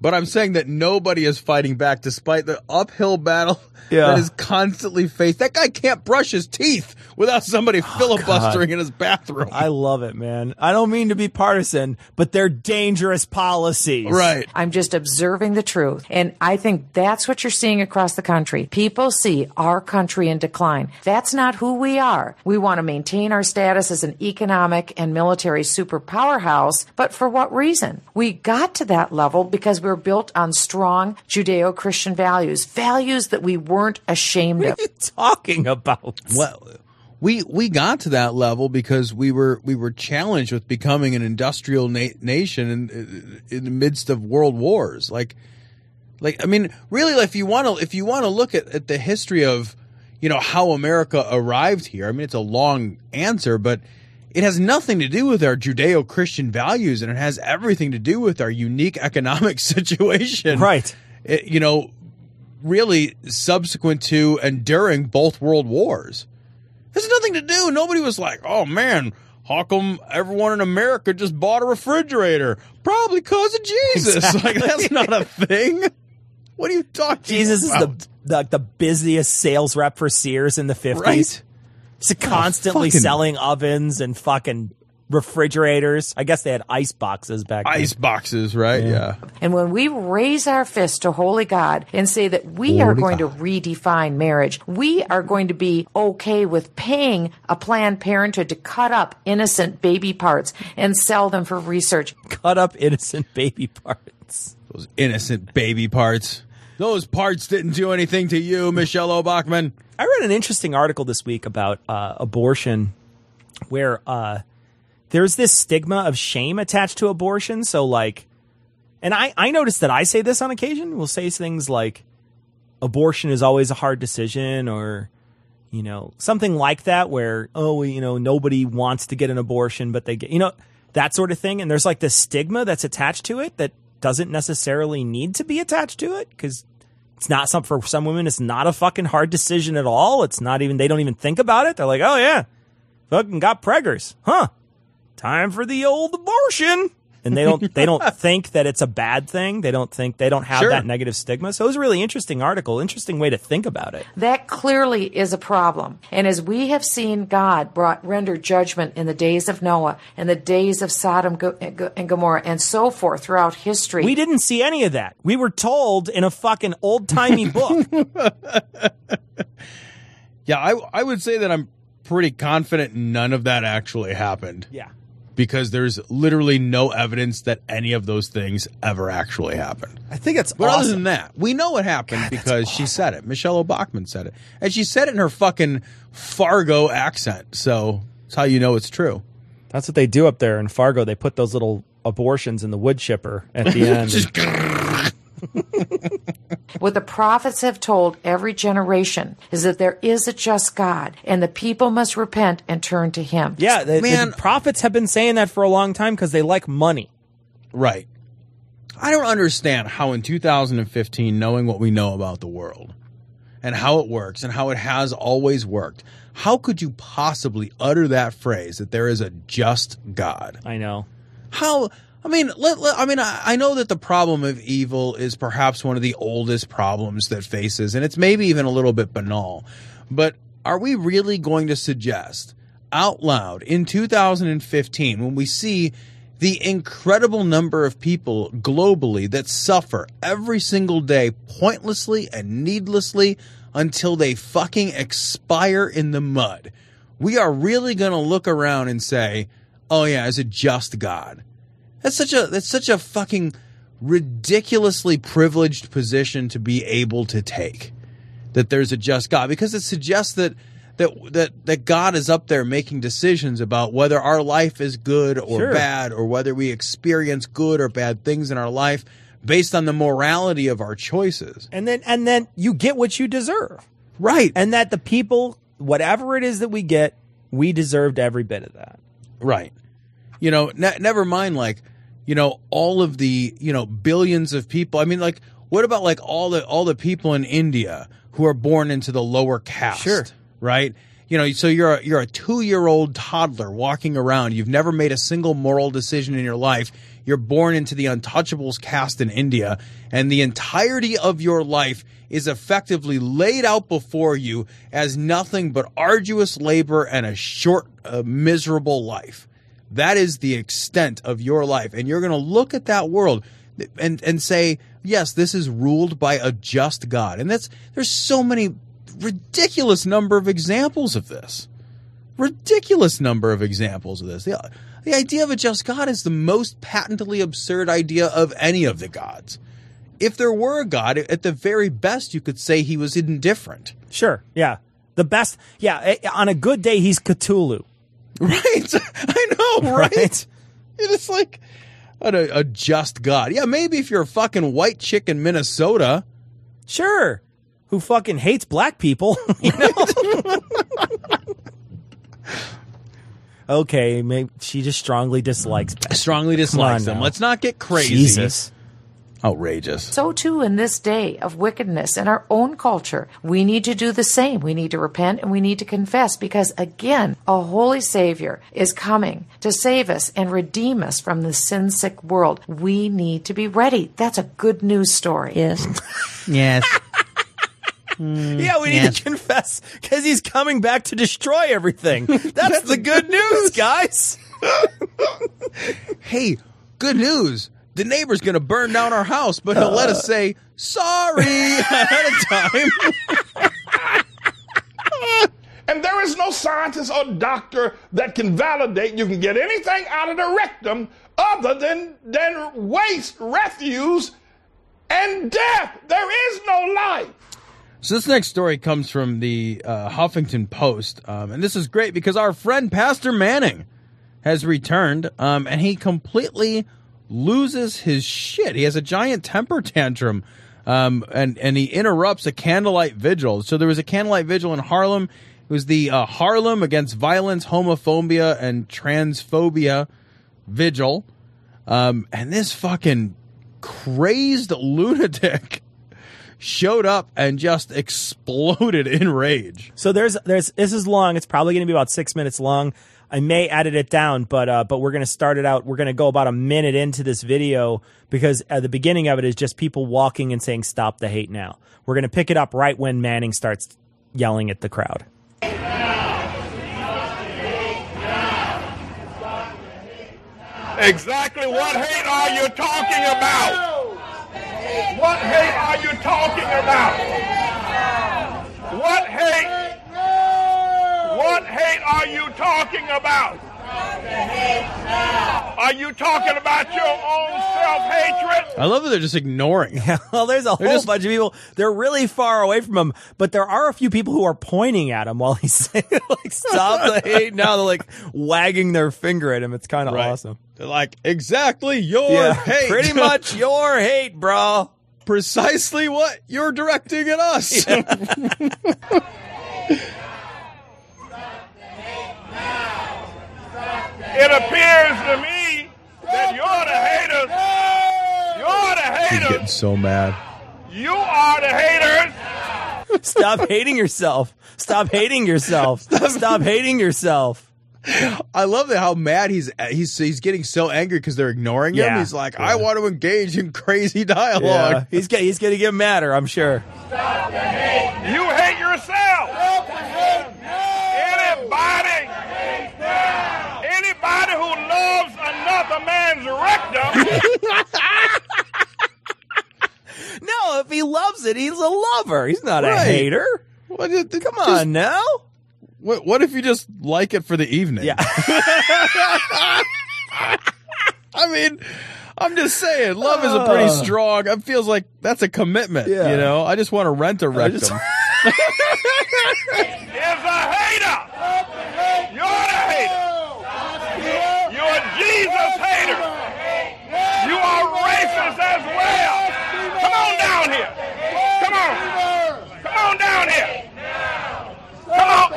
but I'm saying that nobody is fighting back despite the uphill battle Yeah. that is constantly faced. That guy can't brush his teeth without somebody oh, filibustering in his bathroom. I love it, man. I don't mean to be partisan, but they're dangerous policies. Right. I'm just observing the truth. And I think that's what you're seeing across the country. People see our country in decline. That's not who we are. We want to maintain our status as an economic and military superpowerhouse, but for what reason? We got to that level because we're built on strong Judeo Christian values, values that we weren't ashamed of. What are you talking about. Well, we we got to that level because we were we were challenged with becoming an industrial na- nation in in the midst of world wars. Like, like I mean, really, if you want to if you want to look at, at the history of you know how America arrived here, I mean, it's a long answer, but it has nothing to do with our Judeo Christian values, and it has everything to do with our unique economic situation. Right. It- you know, really subsequent to and during both world wars. There's nothing to do. Nobody was like, oh man, how come everyone in America just bought a refrigerator? Probably because of Jesus. Exactly. Like, that's not a thing. What are you talking Jesus is about? the, the the busiest sales rep for Sears in the 50s. Right? He's constantly fucking- selling ovens and fucking refrigerators. I guess they had ice boxes back then. Ice boxes, right? Yeah. And when we raise our fist to holy God and say that we are Holy going to redefine marriage, we are going to be okay with paying a Planned Parenthood to cut up innocent baby parts and sell them for research. Cut up innocent baby parts. Those innocent baby parts. Those parts didn't do anything to you, Michelle Obachman. I read an interesting article this week about uh, abortion where uh, there's this stigma of shame attached to abortion. So, like, and I, I noticed that I say this on occasion. We'll say things like, abortion is always a hard decision, or, you know, something like that, where, oh, you know, nobody wants to get an abortion, but they get, you know, that sort of thing. And there's like this stigma that's attached to it that doesn't necessarily need to be attached to it because it's not some for some women. It's not a fucking hard decision at all. It's not even they don't even think about it. They're like, oh yeah, fucking got preggers, huh? Time for the old abortion. And they don't they don't think that it's a bad thing. They don't think they don't have Sure. that negative stigma. So it was a really interesting article, interesting way to think about it. That clearly is a problem. And as we have seen God brought render judgment in the days of Noah and the days of Sodom and Gomorrah and so forth throughout history. We didn't see any of that. We were told in a fucking old timey book. Yeah, I I would say that I'm pretty confident none of that actually happened. Yeah. Because there's literally no evidence that any of those things ever actually happened. I think it's But other than that, we know what happened because she said it. Michelle Obachman said it. And she said it in her fucking Fargo accent. So that's how you know it's true. That's what they do up there in Fargo. They put those little abortions in the wood chipper at the end. Just- What the prophets have told every generation is that there is a just God and the people must repent and turn to Him. yeah, the, the prophets have been saying that for a long time because they like money. Right. I don't understand how in 2015, knowing what we know about the world, and how it works and how it has always worked, how could you possibly utter that phrase that there is a just God? I know. How? I mean, let, let- I mean, I, I know that the problem of evil is perhaps one of the oldest problems that faces, and it's maybe even a little bit banal. But are we really going to suggest out loud in 2015 when we see the incredible number of people globally that suffer every single day pointlessly and needlessly until they fucking expire in the mud? We are really going to look around and say, "Oh yeah, is it just God." That's such a that's such a fucking ridiculously privileged position to be able to take. That there's a just God because it suggests that that that that God is up there making decisions about whether our life is good or Sure. bad or whether we experience good or bad things in our life based on the morality of our choices. And then and then you get what you deserve. Right. And that the people, whatever it is that we get, we deserved every bit of that. Right. You know, ne- never mind like, you know, all of the, you know, billions of people. I mean, like, what about like all the all the people in India who are born into the lower caste? Sure. Right. You know, so you're a, you're a two year old toddler walking around. You've never made a single moral decision in your life. You're born into the untouchables caste in India, and the entirety of your life is effectively laid out before you as nothing but arduous labor and a short, uh, miserable life. That is the extent of your life. And you're going to look at that world and, and say, yes, this is ruled by a just God. And that's, there's so many ridiculous number of examples of this. Ridiculous number of examples of this. The, the idea of a just God is the most patently absurd idea of any of the gods. If there were a God, at the very best, you could say he was indifferent. Sure. Yeah. The best. Yeah. eh, On a good day, he's Cthulhu. Right. I know, right? It's like a, a just God. Yeah, maybe if you're a fucking white chick in Minnesota. Sure. Who fucking hates black people. you know? okay. Maybe she just strongly dislikes. Strongly dislikes them. now. Let's not get crazy. Jesus. Outrageous. So too in this day of wickedness in our own culture, we need to do the same. We need to repent and we need to confess because again, a holy savior is coming to save us and redeem us from the sin sick world. We need to be ready. That's a good news story. Yes. yes. Hmm. Yeah, we need to confess because he's coming back to destroy everything. That's the good news, guys. Hey, good news. The neighbor's going to burn down our house, but he'll let us say sorry ahead of time. And there is no scientist or doctor that can validate you can get anything out of the rectum other than, than waste, refuse, and death. There is no life. So this next story comes from the uh, Huffington Post, um, and this is great because our friend Pastor Manning has returned, um, and he completely loses his shit. He has a giant temper tantrum, um, and and he interrupts a candlelight vigil. So there was a candlelight vigil in Harlem. It was the uh, Harlem against violence, homophobia, and transphobia vigil, um, and this fucking crazed lunatic showed up and just exploded in rage. So there's there's this is long. It's probably going to be about six minutes long. I may edit it down, but uh, but we're to start it out. We're to go about a minute into this video because at the beginning of it is just people walking and saying "Stop the hate now." We're to pick it up right when Manning starts yelling at the crowd. Exactly what hate are you talking about? What hate are you talking about? What hate? What hate are you talking about? Are you talking about your own self-hatred? I love that they're just ignoring. Yeah, well, there's a whole just- bunch of people. They're really far away from him, but there are a few people who are pointing at him while he's saying, like, stop the hate now. They're like wagging their finger at him. It's kind of Right. awesome. They're like, exactly your Yeah, hate. pretty much your hate, bro. Precisely what you're directing at us. It appears to me that you're the haters. You're the haters. He's getting so mad. You are the haters. Stop hating yourself. Stop hating yourself. Stop hating yourself. I love that how mad he's he's he's getting so angry because they're ignoring him. Yeah. He's like, I want to engage in crazy dialogue. Yeah, he's get, he's gonna get madder, I'm sure. You hate yourself. Anybody, anybody who loves another man's rectum, No, if he loves it, he's a lover. He's not a Right. hater. What is- Come just- on now. What, what if you just like it for the evening? Yeah. I mean, I'm just saying, love is a pretty Uh. strong. It feels like that's a commitment. Yeah. You know, I just want to rent a rectum. just- is a hater. You're the hater. You're a Jesus hater. You are racist as well. Come on down here. Come on. Come on down here. Come on.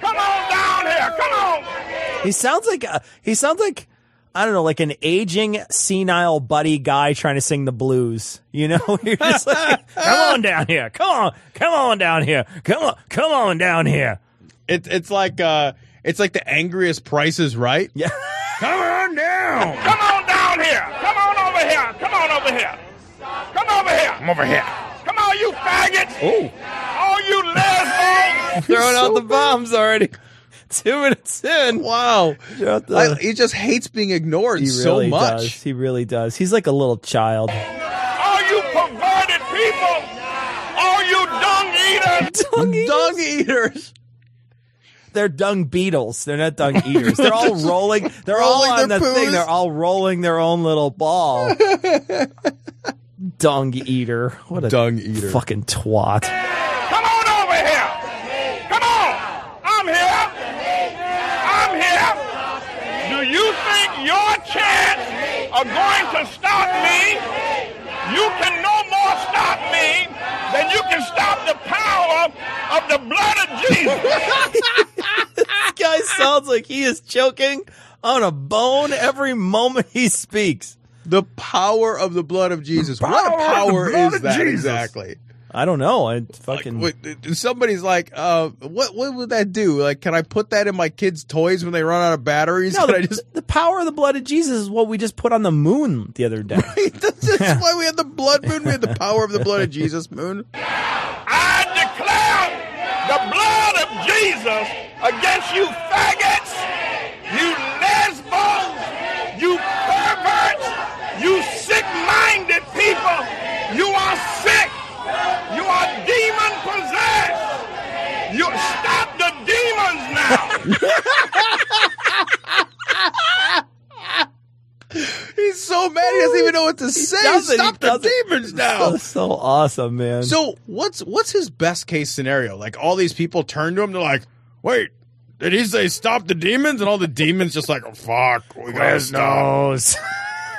Come on down here. Come on. He sounds like uh, he sounds like I don't know, like an aging senile buddy guy trying to sing the blues. You know, you're just like, come on down here, come on, come on down here, come on, come on down here. It's it's like uh, it's like the angriest prices, right? Yeah. Come on down. Come on down here. Come on over here. Come on over here. Come over here. Come over here. Come on, you faggots. Oh, All you lesbos. throwing out the bombs already. Two minutes in. Wow. The- I- he just hates being ignored he so really much. does. He really does. He's like a little child. Are you perverted people. Are you dung eaters. Dung eaters? Dung eaters. They're dung beetles. They're not dung eaters. They're all rolling. They're all on their the thing. They're all rolling their own little ball. dung eater. What a Dung eater. fucking twat. Come on over here. Come on. I'm here. I'm here. Do you think your chance are going to stop me? You can no more stop me than you can stop the power of the blood of Jesus. This guy sounds like he is choking on a bone every moment he speaks. The power of the blood of Jesus. what power of the power blood is of that Jesus. exactly? I don't know. I fucking Wait, somebody's like, uh, what what would that do? Like, can I put that in my kids' toys when they run out of batteries? no. The, I just the power of the blood of Jesus is what we just put on the moon the other day. That's just why we had the blood moon. We had the power of the blood of Jesus moon. I declare the blood of Jesus against you faggots, you lesbos, you perverts, you sick-minded people. You are sick. You are demon possessed. You stop the demons now. He's so mad he doesn't even know what to say. doesn't, he Stop the demons now. That's so awesome, man. So what's what's his best case scenario? Like all these people turn to him, they're like, "Wait, did he say stop the demons?" And all the demons just like, oh, "Fuck, we gotta stop." knows?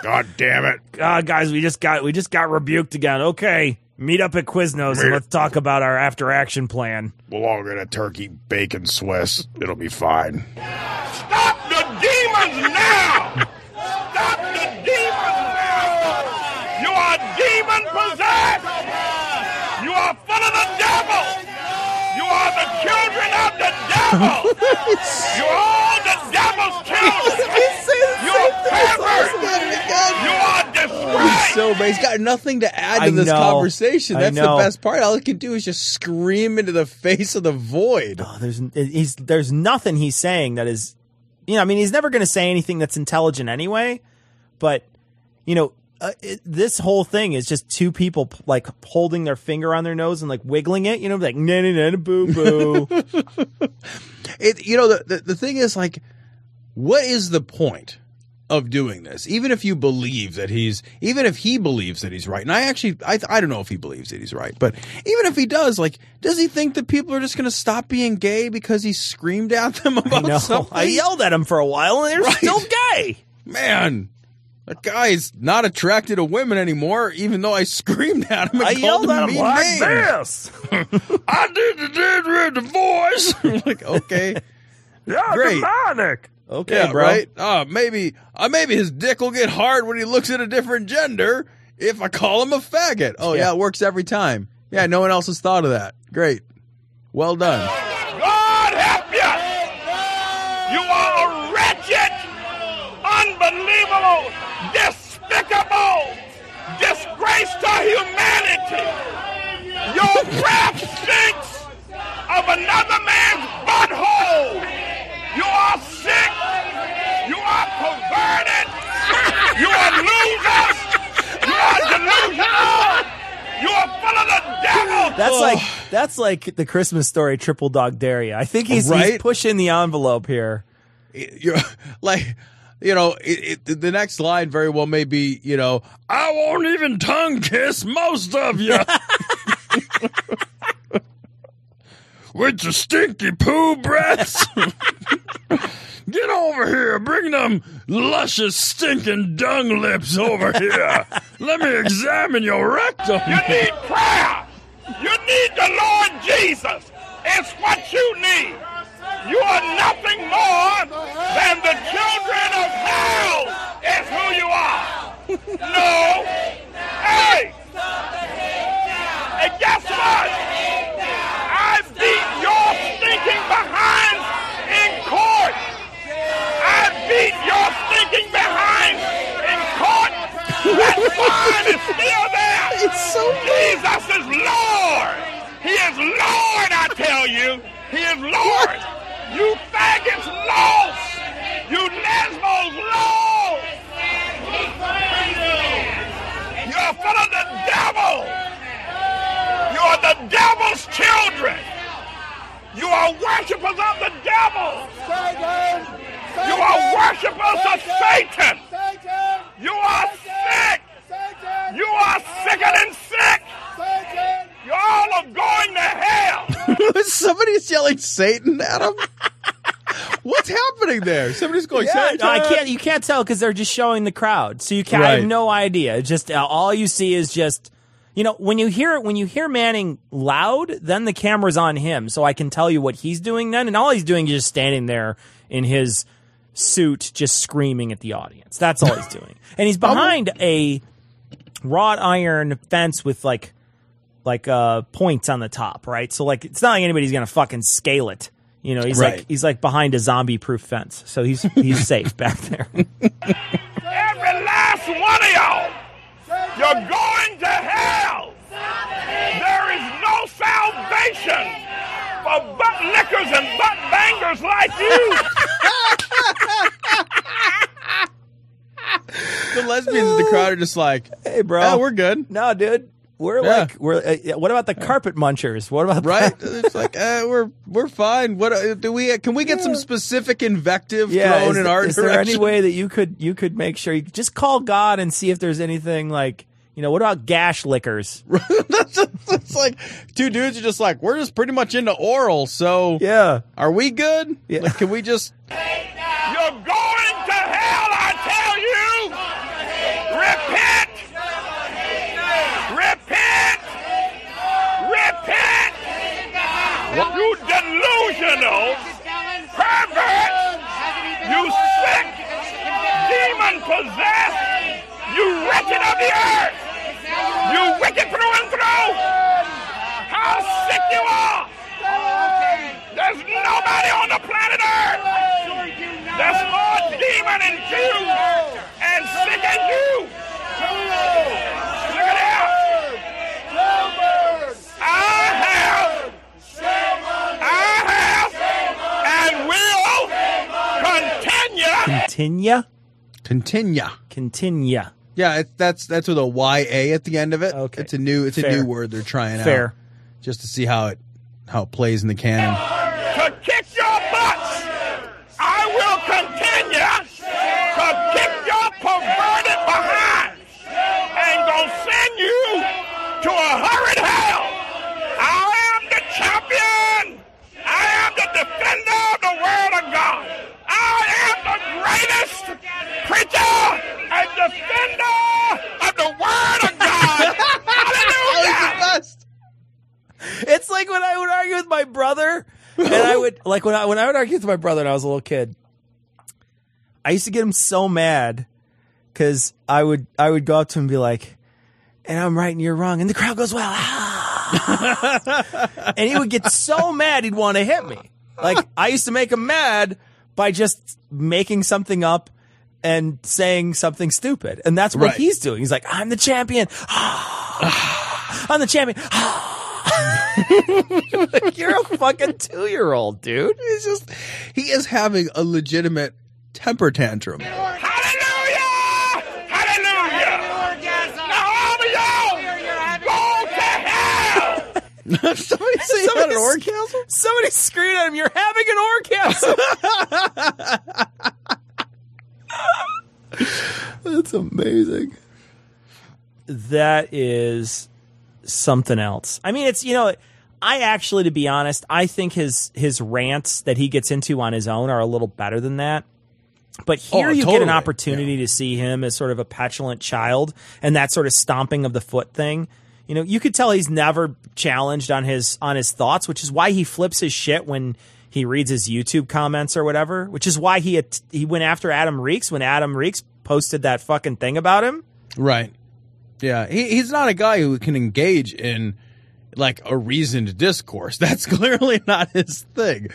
God damn it! God, guys, we just got we just got rebuked again. Okay, meet up at Quiznos and let's talk about our after action plan. We'll all get a turkey bacon Swiss. It'll be fine. Stop the demons now. Stop the demons now. You are demon possessed. You are full of the devil. You are the children of the devil. you are all the devil's children. You are perverts. You are He's so bad. He's got nothing to add to I this know. conversation. That's the best part. All he can do is just scream into the face of the void. Oh, there's he's there's nothing he's saying that is, you know, I mean, he's never going to say anything that's intelligent anyway. But you know, uh, it, this whole thing is just two people p- like holding their finger on their nose and like wiggling it. You know, like na na na boo boo. It, you know, the, the the thing is like, what is the point of doing this? Even if you believe that he's, even if he believes that he's right, and I actually, I I don't know if he believes that he's right, but even if he does, like, does he think that people are just going to stop being gay because he screamed at them I about know. something? I yelled at him for a while, and they're Right. still gay. Man, that guy's not attracted to women anymore, even though I screamed at him and I called yelled him at him mean like names. this. I did the did with the voice. like, okay. Yeah, Great. demonic. Okay, yeah, bro. right? Uh, maybe uh, maybe his dick will get hard when he looks at a different gender if I call him a faggot. Oh, yeah, Yeah. it works every time. Yeah, no one else has thought of that. Great. Well done. God help you! You are a wretched, unbelievable, despicable disgrace to humanity. Your breath stinks of another man's butthole. You are sick. You are perverted. You are losers. You are delusional. You are full of the devil. That's like that's like the Christmas story triple dog dare I think he's, he's pushing the envelope here. You're like, you know, it, it, the next line very well may be, you know, I won't even tongue kiss most of you. With your stinky poo breaths. Get over here. Bring them luscious, stinking dung lips over here. Let me examine your rectum. You need prayer. You need the Lord Jesus. It's what you need. You are nothing more than the children of hell. Is who you are. No. Hey. And guess what? I beat your stinking behinds in court. I beat your stinking behinds in court. That fine is still there. It's so Jesus is Lord. He is Lord, I tell you. He is Lord. You faggots lost. You lesbos lost. You're full of the devil. You are the devil's children. You are worshippers of the devil. You are worshipers of Satan. You are sick. You are sicker than sick. You all are going to hell. Somebody's yelling Satan at him. What's happening there? Somebody's going Yeah, Satan. no, I can't. You can't tell because they're just showing the crowd, so you can't. I have no idea. Just uh, all you see is just, you know, when you hear when you hear Manning loud, then the camera's on him, so I can tell you what he's doing then, and all he's doing is just standing there in his suit, just screaming at the audience. That's all he's doing, and he's behind a wrought iron fence with like like uh points on the top, right? So like it's not like anybody's gonna fucking scale it. You know, he's Right. like he's like behind a zombie proof fence. So he's he's safe back there. Every last one of y'all. You're going to hell. There is no salvation for butt lickers and butt bangers like you. The lesbians in the crowd are just like, hey, bro, "Yeah, we're good. No, dude, we're Yeah. like we're. Uh, what about the carpet munchers? What about right? it's like uh, we're we're fine. What uh, do we? Can we get some specific invective Yeah, thrown is, in our is direction? there any way that you could you could make sure you just call God and see if there's anything like you know what about gash lickers? it's like two dudes are just like we're just pretty much into oral. So yeah, are we good? Yeah. Like, can we just? You're going to hell, I tell you. Repent. Repent. Repent. You delusional pervert. You sick, demon possessed. You wretched of the earth. You wicked through and through. How sick you are. There's nobody on the planet Earth that's more demon and Jew and sick as you. Look at that. I have, I have, and will continue. Continue. Continue. Yeah, it, that's that's with a Y A at the end of it. Okay, it's a new it's a new word they're trying out. Fair. just to see how it how it plays in the canon. to kick your butts. I will continue to kick your perverted behind and gonna send you to a hurried hell. I am the champion. I am the defender of the word of God. I am the greatest preacher and defender of the word of God. Hallelujah. It's like when I would argue with my brother, and I would like when I when I would argue with my brother when I was a little kid. I used to get him so mad because I would I would go up to him and be like, "And I'm right and you're wrong," and the crowd goes, "Well, ah." and he would get so mad he'd want to hit me. Like I used to make him mad by just making something up and saying something stupid. And that's what Right. he's doing. He's like, I'm the champion. I'm the champion. Like, You're a fucking two year old, dude. He's just he is having a legitimate temper tantrum. Somebody say you had an orgasm? Somebody screamed at him, You're having an orgasm. That's amazing. that is something else. I mean, it's you know, I actually, to be honest, I think his his rants that he gets into on his own are a little better than that. But oh, here Oh, you get an totally. opportunity to see him as sort of a petulant child and that sort of stomping of the foot thing. You know, you could tell he's never challenged on his on his thoughts, which is why he flips his shit when he reads his YouTube comments or whatever. Which is why he he went after Adam Reeks when Adam Reeks posted that fucking thing about him. Right. Yeah, he, he's not a guy who can engage in like a reasoned discourse. That's clearly not his thing.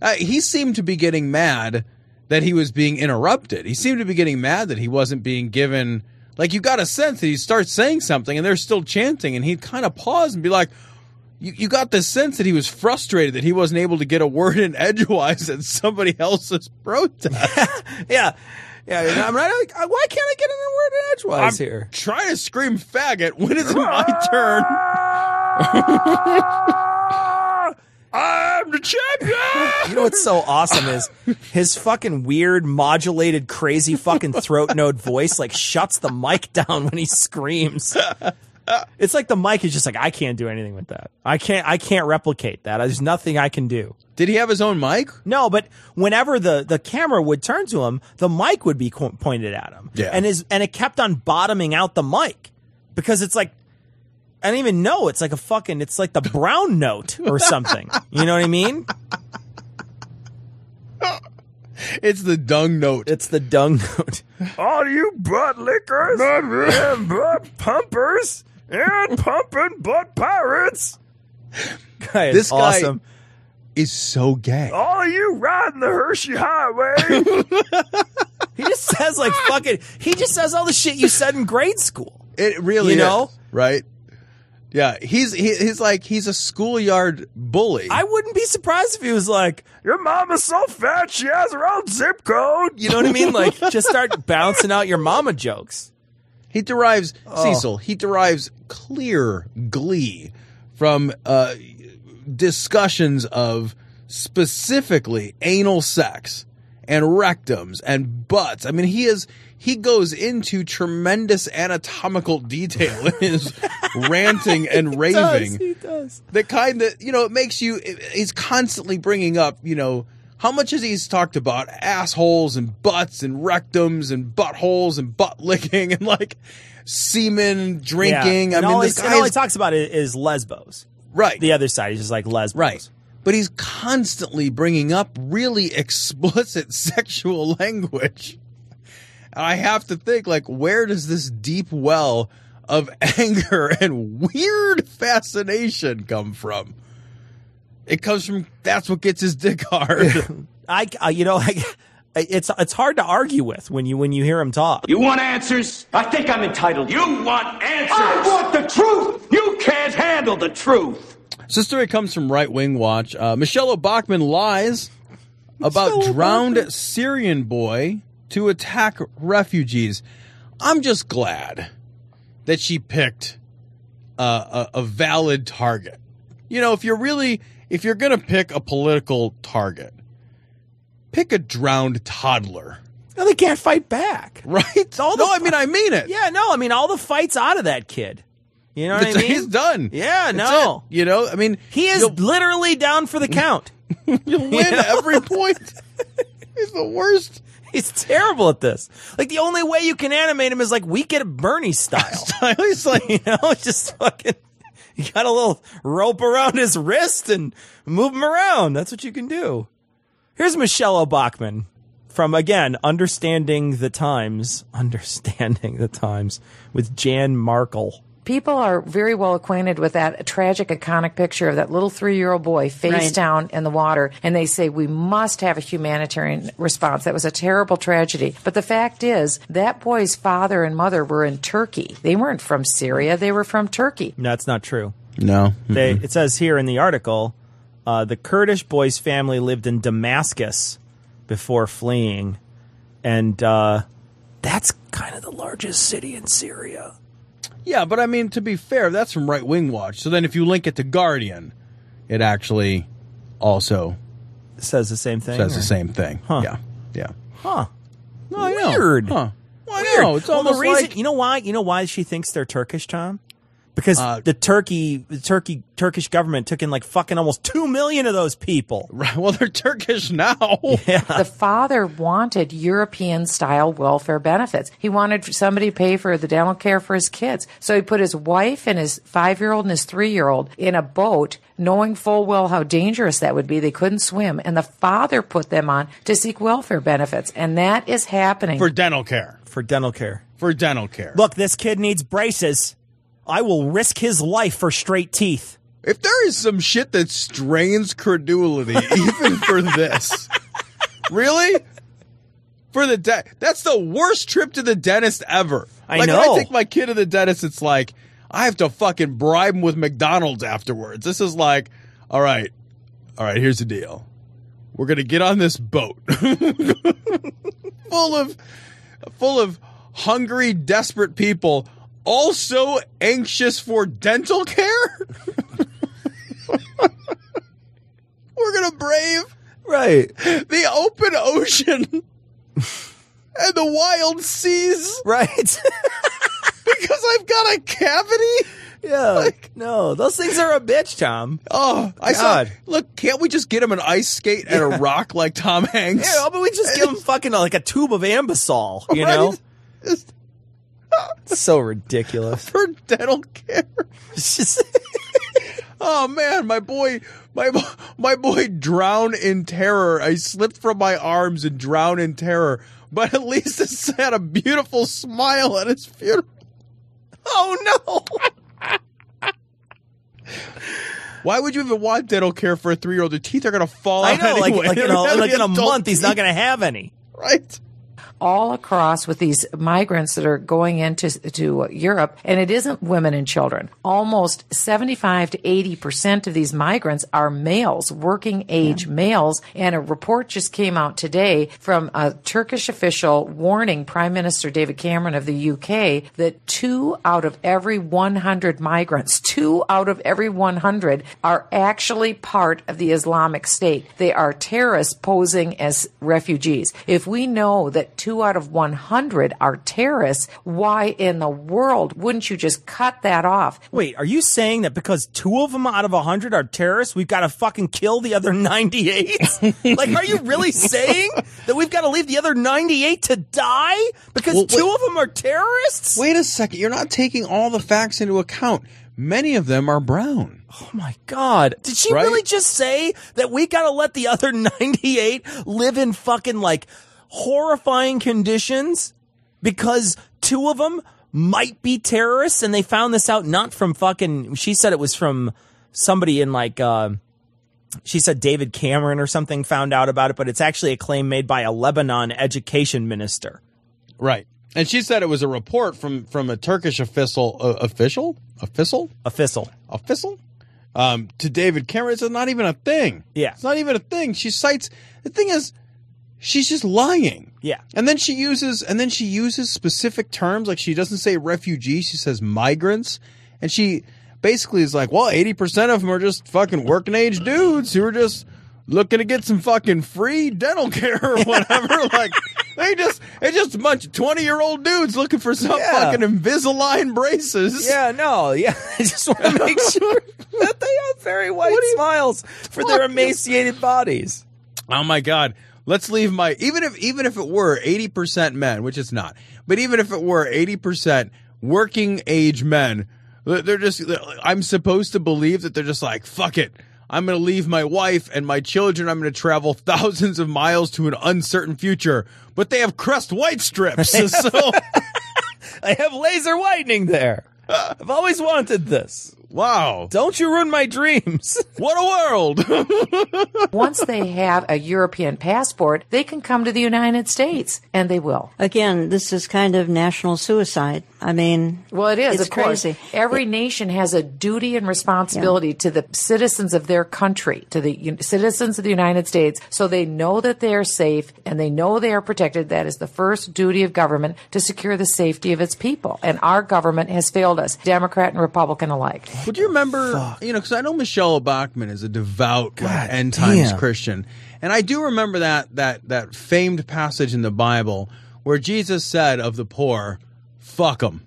Uh, he seemed to be getting mad that he was being interrupted. He seemed to be getting mad that he wasn't being given. Like you got a sense that he starts saying something and they're still chanting, and he'd kind of pause and be like, "You, you got this sense that he was frustrated that he wasn't able to get a word in edgewise at somebody else's protest." yeah. Yeah, I'm right. Like, uh, why can't I get in a word in edgewise I'm here? trying to scream faggot when it's my turn. I'm the champion. You know what's so awesome is his fucking weird, modulated, crazy fucking throat note voice like shuts the mic down when he screams. It's like the mic is just like I can't do anything with that. I can't. I can't replicate that. There's nothing I can do. Did he have his own mic? No, but whenever the the camera would turn to him, the mic would be co- pointed at him. Yeah. and his and it kept on bottoming out the mic because it's like I don't even know. It's like a fucking. It's like the brown note or something. You know what I mean? It's the dung note. It's the dung note. All you butt lickers and butt pumpers and pumping butt pirates. Guy is This guy awesome. is so gay. All you riding the Hershey Highway. He just says like fucking. He just says all the shit you said in grade school. It really You know? is, right? Yeah, he's he, he's like he's a schoolyard bully. I wouldn't be surprised if he was like, Your mama's so fat she has her own zip code. you know what I mean? Like, just start bouncing out your mama jokes. He derives Oh. Cecil. He derives clear glee from uh, discussions of specifically anal sex and rectums and butts. I mean, he is he goes into tremendous anatomical detail in his ranting and raving. He does. the kind that you know it makes you he's constantly bringing up you know how much has he's talked about assholes and butts and rectums and buttholes and butt licking and like semen drinking Yeah. I mean all, this he, and all he talks about is, is lesbos. right The other side, he's just like lesbos. right but he's constantly bringing up really explicit sexual language and i have to think like where does this deep well of anger and weird fascination come from it comes from that's what gets his dick hard I, uh, you know, I, it's it's hard to argue with when you when you hear him talk. You want answers? I think I'm entitled. You want answers? I want the truth. You can't handle the truth. So this story comes from Right Wing Watch. Uh, Michele Bachmann lies about drowned Syrian boy to attack refugees. I'm just glad that she picked uh, a, a valid target. You know, if you're really, if you're going to pick a political target, pick a drowned toddler. No, they can't fight back. Right? All no, I mean, I mean it. Yeah, no, I mean all the fights out of that kid. You know what I mean? He's done. Yeah, That's no. it. You know, I mean, He is literally down for the count. You'll win every point. He's the worst. He's terrible at this. Like the only way you can animate him is like we get a Bernie style. He's like, you know, it's just fucking. You got a little rope around his wrist and move him around. That's what you can do. Here's Michele Bachmann from again understanding the times, understanding the times with Jan Markell. People are very well acquainted with that tragic, iconic picture of that little three year old boy face Right. down in the water. And they say we must have a humanitarian response. That was a terrible tragedy. But the fact is, that boy's father and mother were in Turkey. They weren't from Syria, they were from Turkey. No, that's not true. No. They, it says here in the article, uh, the Kurdish boy's family lived in Damascus before fleeing, and uh, that's kind of the largest city in Syria. Yeah, but I mean, to be fair, that's from Right Wing Watch. So then if you link it to Guardian, it actually also says the same thing. Says or- the same thing. Huh. Yeah. Yeah. Huh. No, I know. Weird. Huh. Well, I Weird. know. It's well, almost the reason, like- you know why? You know why she thinks they're Turkish, Tom? Because Uh, the Turkey, the Turkey, Turkish government took in like fucking almost two million of those people. Right. Well, they're Turkish now. Yeah. The father wanted European style welfare benefits. He wanted somebody to pay for the dental care for his kids. So he put his wife and his five year old and his three year old in a boat, knowing full well how dangerous that would be. They couldn't swim. And the father put them on to seek welfare benefits. And that is happening. For dental care. For dental care. For dental care. Look, this kid needs braces. I will risk his life for straight teeth. If there is some shit that strains credulity, even for this, really? For the de- that's the worst trip to the dentist ever. I like when. I take my kid to the dentist, it's like I have to fucking bribe him with McDonald's afterwards. This is like, all right, all right. Here's the deal: we're gonna get on this boat full of full of hungry, desperate people, all so anxious for dental care. We're gonna brave right the open ocean and the wild seas, right? because I've got a cavity. Yeah, Like, no, those things are a bitch, Tom. Oh, I God. saw. Look, can't we just get him an ice skate and a rock like Tom Hanks? Yeah, but we just give him fucking like a tube of Anbesol, you know? It's so ridiculous. for dental care. oh man, my boy, my my boy drowned in terror. I slipped from my arms and drowned in terror. But at least it had a beautiful smile at his funeral. Oh no! Why would you even want dental care for a three year old? The teeth are gonna fall I out. know, like, anyway. like, in a, like in a month, he's not going to have any. Right. All across with these migrants that are going into to Europe, and it isn't women and children. Almost 75 to 80 percent of these migrants are males, working age males. And a report just came out today from a Turkish official warning Prime Minister David Cameron of the UK that two out of every 100 migrants, two out of every 100 are actually part of the Islamic State. They are terrorists posing as refugees. If we know that two out of 100 are terrorists, why in the world wouldn't you just cut that off? Wait, are you saying that because two of them out of hundred are terrorists, we've got to fucking kill the other ninety-eight? like, are you really saying that we've got to leave the other ninety-eight to die because Well, two wait- of them are terrorists? Wait a second. You're not taking all the facts into account. Many of them are brown. Oh my god! Did she Right? really just say that we got to let the other ninety-eight live in fucking like horrifying conditions because two of them might be terrorists, and they found this out not from fucking. She said it was from somebody in like. Uh, she said David Cameron or something found out about it, but it's actually a claim made by a Lebanon education minister. Right. And she said it was a report from from a Turkish official uh, official official Official. official um, to David Cameron. It's not even a thing. Yeah. It's not even a thing. She cites the thing is she's just lying. Yeah. And then she uses and then she uses specific terms like she doesn't say refugee, she says migrants, and she basically is like, well, eighty percent of them are just fucking working age dudes who are just looking to get some fucking free dental care or whatever. like they just it's just a bunch of twenty year old dudes looking for some Yeah. fucking Invisalign braces. Yeah, no, yeah. I just want to make sure that they have very white smiles for their emaciated bodies. Oh my god. Let's leave my even if even if it were 80% men, which it's not. But even if it were 80% working age men, they're just I'm supposed to believe that they're just like fuck it. I'm going to leave my wife and my children. I'm going to travel thousands of miles to an uncertain future. But they have crest white strips. so I have laser whitening there. I've always wanted this. Wow. Don't you ruin my dreams. What a world. Once they have a European passport, they can come to the United States, and they will. Again, this is kind of national suicide. I mean, Well, it is, It's of course. crazy. Every nation has a duty and responsibility to the citizens of their country, to the u- citizens of the United States, so they know that they are safe and they know they are protected. That is the first duty of government to secure the safety of its people. And our government has failed us, Democrat and Republican alike. Would you remember, you know, because I know Michele Bachmann is a devout like, end times damn. Christian, and I do remember that that that famed passage in the Bible where Jesus said of the poor, "Fuck them."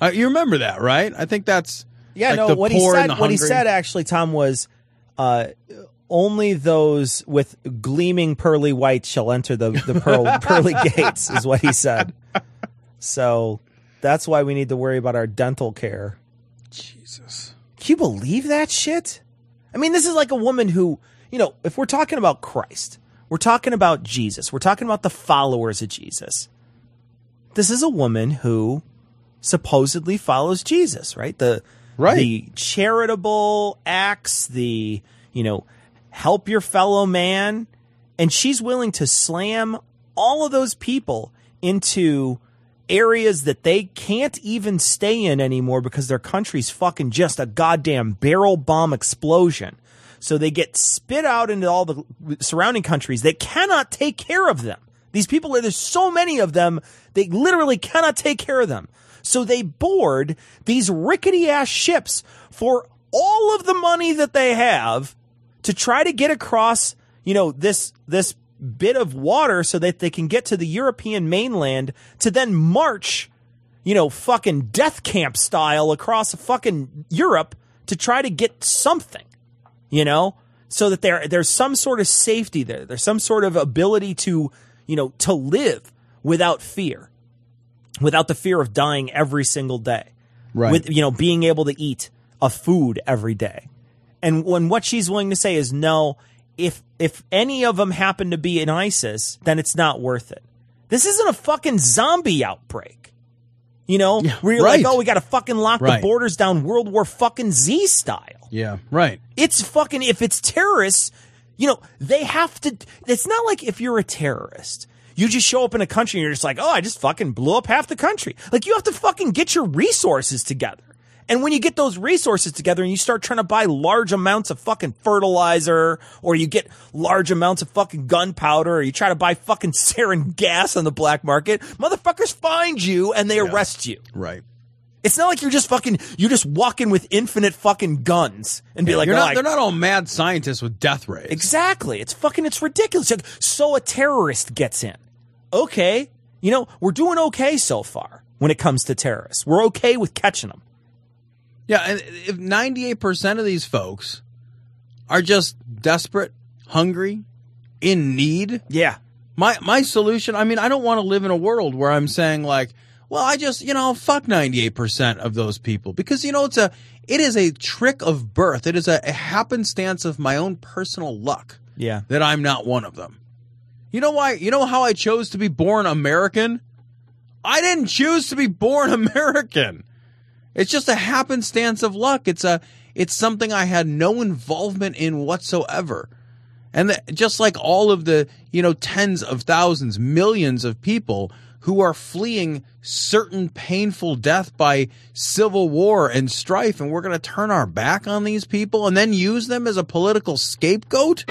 Uh, you remember that, right? I think that's Yeah, like no. What he said, what he said, actually, Tom was, uh, only those with gleaming pearly whites shall enter the the pearl, pearly gates, is what he said. So that's why we need to worry about our dental care. Jesus, can you believe that shit? I mean, this is like a woman who, you know, if we're talking about Christ, we're talking about Jesus, we're talking about the followers of Jesus. This is a woman who supposedly follows Jesus, right? The Right. the charitable acts, the you know, help your fellow man, and she's willing to slam all of those people into areas that they can't even stay in anymore because their country's fucking just a goddamn barrel bomb explosion. So they get spit out into all the surrounding countries that cannot take care of them. These people, there's so many of them, they literally cannot take care of them. So they board these rickety ass ships for all of the money that they have to try to get across, you know, this, this bit of water so that they can get to the European mainland to then march, you know, fucking death camp style across fucking Europe to try to get something, you know, so that there, there's some sort of safety there. There's some sort of ability to, you know, to live without fear, without the fear of dying every single day Right. with you know being able to eat a food every day and when what she's willing to say is no if if any of them happen to be in isis then it's not worth it this isn't a fucking zombie outbreak you know where you're right. like oh we gotta fucking lock Right. the borders down world war fucking z style yeah, right. it's fucking if it's terrorists, you know, they have to it's not like if you're a terrorist. You just show up in a country and you're just like, "Oh, I just fucking blew up half the country." Like you have to fucking get your resources together. And when you get those resources together and you start trying to buy large amounts of fucking fertilizer or you get large amounts of fucking gunpowder or you try to buy fucking sarin gas on the black market, motherfuckers find you and they arrest you. Right. It's not like you're just fucking you just walk in with infinite fucking guns and be like, You're "Oh, not, I- they're not all mad scientists with death rays. Exactly. It's fucking, it's ridiculous. Like, So a terrorist gets in. Okay. You know, we're doing okay so far when it comes to terrorists. We're okay with catching them. Yeah, and if 98% of these folks are just desperate, hungry, in need. Yeah. My my solution, I mean, I don't want to live in a world where I'm saying like, well, I just, you know, fuck 98% of those people because you know it's a it is a trick of birth. It is a, a happenstance of my own personal luck Yeah. that I'm not one of them. You know why? You know how I chose to be born American? I didn't choose to be born American. It's just a happenstance of luck. It's a it's something I had no involvement in whatsoever. And the, just like all of the, you know, tens of thousands, millions of people who are fleeing certain painful death by civil war and strife and we're going to turn our back on these people and then use them as a political scapegoat?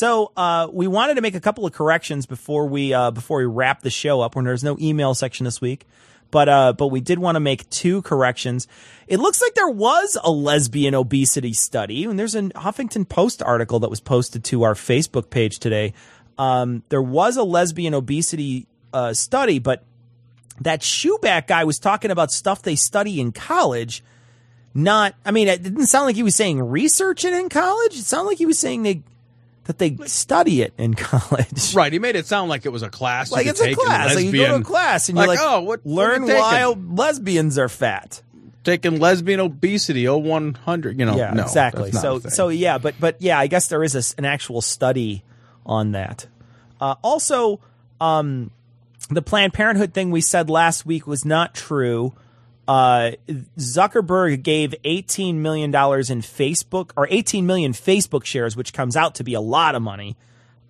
So uh, we wanted to make a couple of corrections before we uh, before we wrap the show up. When there's no email section this week, but uh, but we did want to make two corrections. It looks like there was a lesbian obesity study, and there's a Huffington Post article that was posted to our Facebook page today. Um, there was a lesbian obesity uh, study, but that shoeback guy was talking about stuff they study in college. Not, I mean, it didn't sound like he was saying research it in college. It sounded like he was saying they that they study it in college. Right. He made it sound like it was a class. Like it's a class. Like you go to a class and you're like, oh, what what learn taking? why lesbians are fat. taking lesbian obesity, oh one hundred. You know, yeah, no, exactly. So so yeah, but but yeah, I guess there is a an actual study on that. Uh, also, um, the Planned Parenthood thing we said last week was not true. Uh, Zuckerberg gave $18 million in Facebook or 18 million Facebook shares, which comes out to be a lot of money.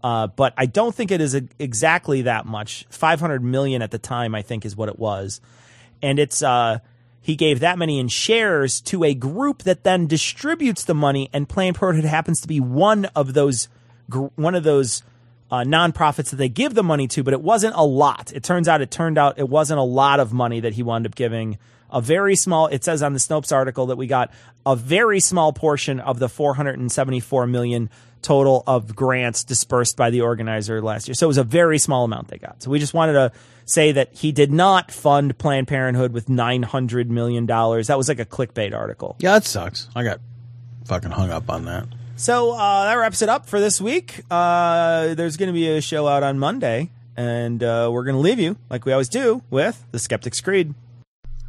Uh, but I don't think it is a, exactly that much. 500 million at the time, I think, is what it was. And it's, uh, he gave that many in shares to a group that then distributes the money, and Planned Parenthood happens to be one of those, one of those uh, nonprofits that they give the money to, but it wasn't a lot. It turns out it turned out it wasn't a lot of money that he wound up giving. A very small, it says on the Snopes article that we got a very small portion of the 474 million total of grants dispersed by the organizer last year. So it was a very small amount they got. So we just wanted to say that he did not fund Planned Parenthood with $900 million. That was like a clickbait article. Yeah, that sucks. I got fucking hung up on that. So uh, that wraps it up for this week. Uh, there's going to be a show out on Monday, and uh, we're going to leave you, like we always do, with The Skeptic's Creed.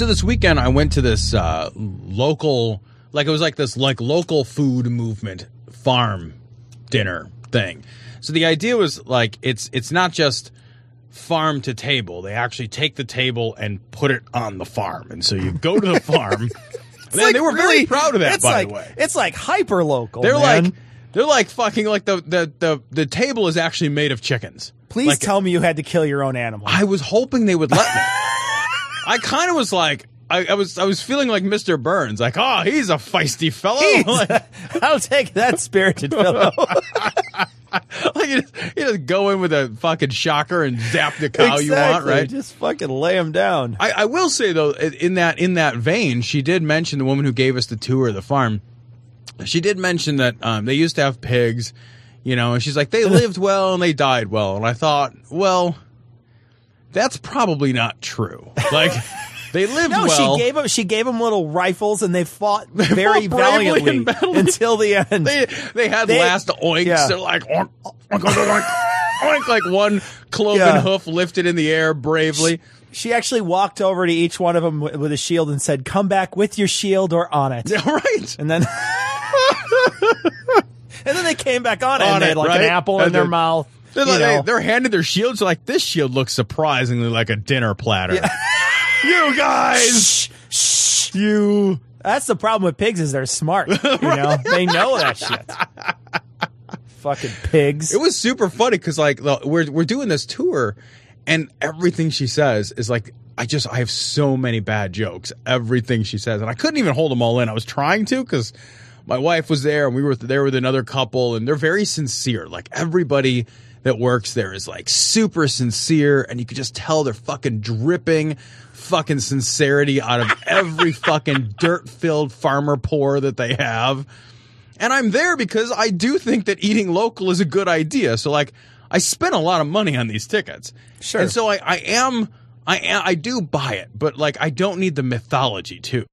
So this weekend I went to this uh, local, like it was like this like local food movement farm dinner thing. So the idea was like it's it's not just farm to table. They actually take the table and put it on the farm, and so you go to the farm. Man, like they were really- very proud of that, it's by like, the way. It's like hyper local. They're man. like they're like fucking like the the the the table is actually made of chickens. Please Like, tell me you had to kill your own animal. I was hoping they would let me. I kind of was like, I, I was, I was feeling like Mr. Burns, like, oh, he's a feisty fellow. Like, I'll take that spirited fellow. like you, just, you just go in with a fucking shocker and zap the cow you want, Exactly. right? Just fucking lay him down. I, I will say though, in that in that vein, she did mention the woman who gave us the tour of the farm. She did mention that um, they used to have pigs, you know, and she's like they lived well and they died well, and I thought, well, that's probably not true. Like they lived No, well. she gave them She gave him little rifles, and they fought very fought valiantly until the end. they they had They- last oinks. yeah. They're like oink, oink, oink, oink, like one cloven Yeah. hoof lifted in the air bravely. She actually walked over to each one of them with with a shield and said, "Come back with your shield or on it." Yeah, right. And then, and then they came back on, it, and they had like right? an apple And in their mouth. They're, like, they, are handed their shields. Like this shield looks surprisingly like a dinner platter. you guys, shh, you. That's the problem with pigs is they're smart. You know, they know that shit. Fucking pigs. It was super funny because like we're we're doing this tour, and everything she says is like I just I have so many bad jokes. Everything she says, and I couldn't even hold them all in. I was trying to because my wife was there, and we were there with another couple, and they're very sincere. Like everybody that works there is like super sincere, and you could just tell they're fucking dripping. Fucking sincerity out of every fucking dirt filled farmer pour that they have. And I'm there because I do think that eating local is a good idea. So like I spent a lot of money on these tickets. Sure. And so I, I am, I am, I do buy it, but like I don't need the mythology too.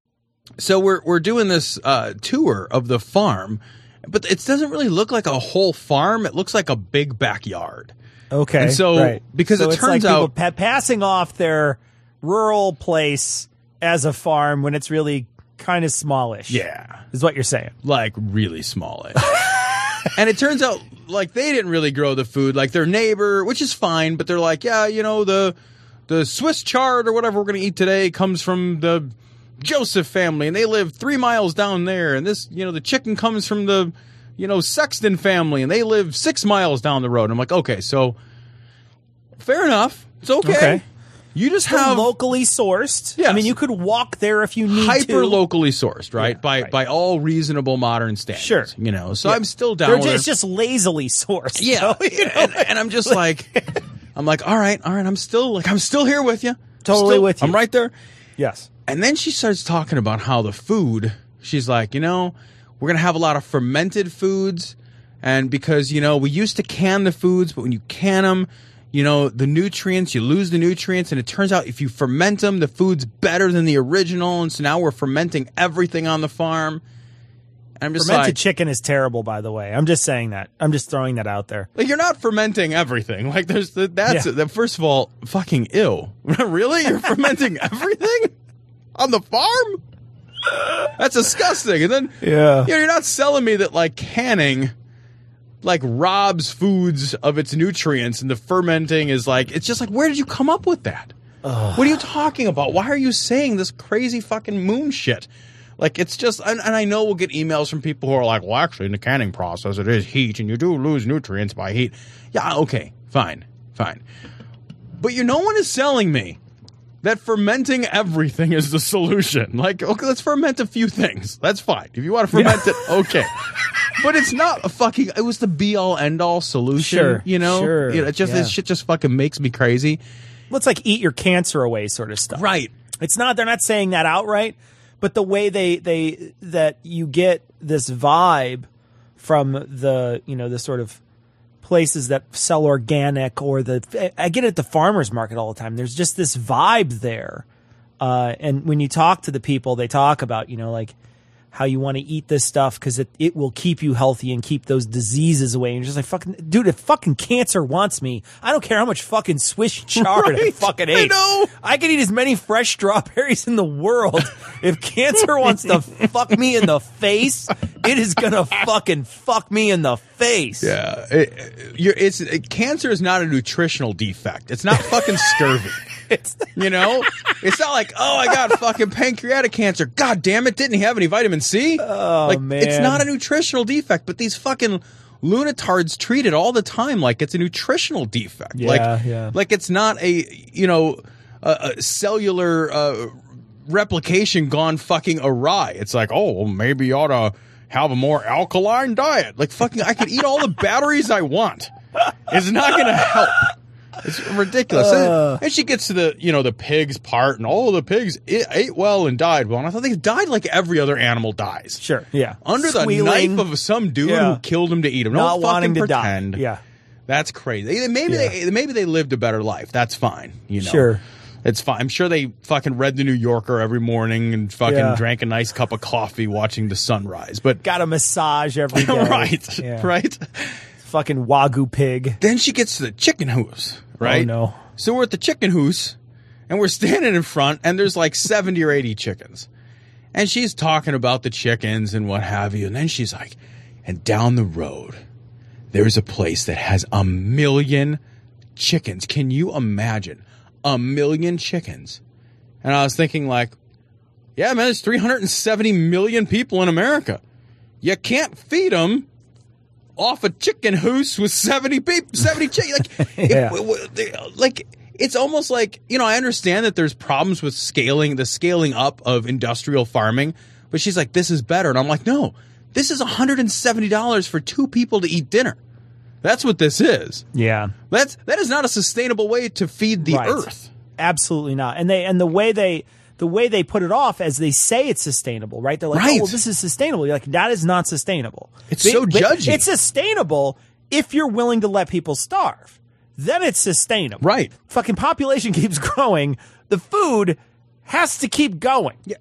So we're we're doing this uh, tour of the farm, but it doesn't really look like a whole farm. It looks like a big backyard. Okay. And so right. because So it turns like people out pa- passing off their rural place as a farm when it's really kind of smallish. Yeah. Is what you're saying. like really smallish. and it turns out like they didn't really grow the food like their neighbor, which is fine, but they're like, yeah, you know, the the Swiss chard or whatever we're going to eat today comes from the Joseph family and they live 3 miles down there and this, you know, the chicken comes from the you know, Sexton family and they live 6 miles down the road. I'm like, okay, so fair enough. It's okay. Okay. You just Still have locally sourced. Yeah, I mean, you could walk there if you need to. hyper locally sourced, right? by by all reasonable modern standards. Sure. You know, so Yeah. I'm still down They're with ju- it. It's just lazily sourced. Yeah, you know? and, and I'm just like, I'm like, all right, all right, I'm still like, I'm still here with you, Totally Still- with you. I'm right there. Yes. And then she starts talking about how the food. She's like, you know, we're gonna have a lot of fermented foods, and because you know we used to can the foods, but when you can them, you know the nutrients, you lose the nutrients, and it turns out if you ferment them, the food's better than the original, and so now we're fermenting everything on the farm. I'm just Fermented like, chicken is terrible, by the way. I'm just saying that. I'm just throwing that out there. Like you're not fermenting everything. Like there's the, that's Yeah. that. First of all, fucking ill. really, you're fermenting everything on the farm? That's disgusting. And then Yeah. you know, you're not selling me that like canning like robs foods of its nutrients and the fermenting is like it's just like where did you come up with that? What are you talking about? Why are you saying this crazy fucking moon shit? Like it's just, and, and I know we'll get emails from people who are like, "Well, actually, in the canning process, it is heat, and you do lose nutrients by heat." Yeah, okay, fine, fine. But you, no one is selling me that fermenting everything is the solution. Like, okay, let's ferment a few things. That's fine. If you want to ferment it, okay. But it's not a fucking. It was the be all end all solution. Sure, you know. sure, You know, it just yeah. this shit just fucking makes me crazy. Well, it's like eat your cancer away sort of stuff. Right. It's not they're not saying that outright, but the way they they that you get this vibe from the, you know, the sort of places that sell organic or the I get it at the farmers market all the time. There's just this vibe there. Uh, and when you talk to the people, they talk about, you know, like how you want to eat this stuff because it, it will keep you healthy and keep those diseases away. And you're just like, fucking, dude, if fucking cancer wants me, I don't care how much fucking Swiss chard I Right. fucking I know. I can eat as many fresh strawberries in the world. if cancer wants to fuck me in the face, it is gonna fucking fuck me in the face. Yeah, it, it's it, cancer is not a nutritional defect. It's not fucking scurvy. You know, it's not like oh I got fucking pancreatic cancer. God damn it, didn't he have any vitamin C? Oh like man, it's not a nutritional defect, but these fucking lunatards treat it all the time like it's a nutritional defect. Yeah, like yeah. like it's not a you know a, a cellular uh, replication gone fucking awry. It's like oh well, maybe you ought to have a more alkaline diet. Like fucking, I could eat all the batteries I want. It's not going to help. It's ridiculous. Uh. and she gets to the you know the pigs part, and all the pigs ate well and died well. And I thought they died like every other animal dies. Sure, yeah. Under the knife of some dude Yeah. who killed him to eat him. Not Don't wanting fucking to die. Yeah. That's crazy. Maybe they maybe they lived a better life. That's fine. You know. Sure. It's fine. I'm sure they fucking read the New Yorker every morning and fucking Yeah. drank a nice cup of coffee watching the sunrise. But Got a massage every day. right, Yeah. right. Fucking wagyu pig. Then she gets to the chicken hoose, right? Oh, no. So we're at the chicken hoose, and we're standing in front, and there's like 70 or 80 chickens. And she's talking about the chickens and what have you. And then she's like, and down the road, there's a place that has a million chickens. Can you imagine? A million chickens. And I was thinking, like, yeah, man, there's 370 million people in America. You can't feed them off a chicken hoose with 70 people, 70 chickens. Like, Yeah. w- w- they- like, it's almost like, you know, I understand that there's problems with scaling, the scaling up of industrial farming, but she's like, this is better. And I'm like, no, this is $170 for two people to eat dinner. That's what this is. Yeah. That's, that is not a sustainable way to feed the Right. earth. Absolutely not. And they and the way they the way they put it off as they say it's sustainable, right? They're like, oh, Right. "Oh, well, this is sustainable." You're like, "That is not sustainable." It's so judgy. It's sustainable if you're willing to let people starve, then it's sustainable. Right. Fucking population keeps growing. The food has to keep going. Yeah.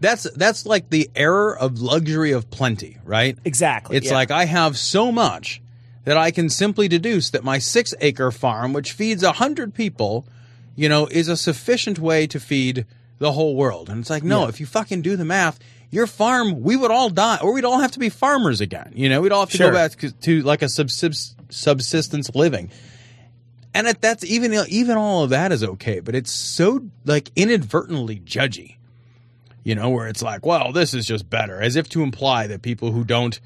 That's that's like the error of luxury of plenty, right? Exactly. It's yeah. like I have so much that I can simply deduce that my six acre farm, which feeds a hundred people, you know, is a sufficient way to feed the whole world. And it's like, no, Yeah. if you fucking do the math, your farm, we would all die, or we'd all have to be farmers again. You know, we'd all have to Sure. go back to, like a subsist, subsistence living. And it, that's even even all of that is okay, but it's so like inadvertently judgy you know, where it's like, well, this is just better, as if to imply that people who don't,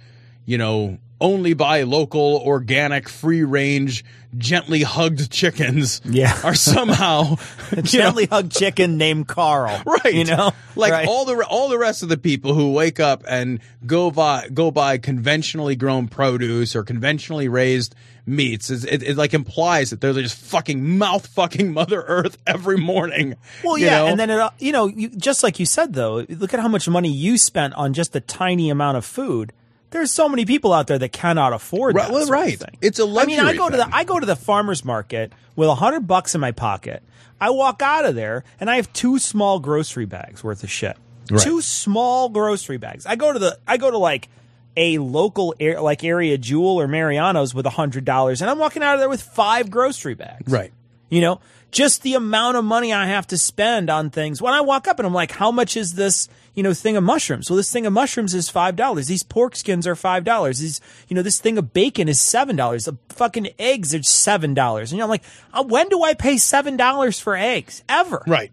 you know, only buy local, organic, free range, gently hugged chickens Yeah. are somehow you know, gently hugged chicken named Carl. Right. You know? like Right. all the all the rest of the people who wake up and go buy go buy conventionally grown produce or conventionally raised meats is it, it like implies that they're just fucking mouth fucking mother earth every morning Well, yeah, know? and then it, you know, you, just like you said, though, look at how much money you spent on just a tiny amount of food. There's so many people out there that cannot afford Right, that. well, right. thing. It's a I mean, I luxury go to the I go to the farmers market with a hundred bucks in my pocket. I walk out of there and I have two small grocery bags worth of shit. Right. Two small grocery bags. I go to the I go to like a local air, like area Jewel or Mariano's with a hundred dollars, and I'm walking out of there with five grocery bags. right You know, just the amount of money I have to spend on things. When I walk up and I'm like, how much is this, you know, thing of mushrooms? Well, this thing of mushrooms is $5. These pork skins are $5. These, you know, this thing of bacon is $7. The fucking eggs are $7. And you know, I'm like, uh, when do I pay $7 for eggs? Ever. right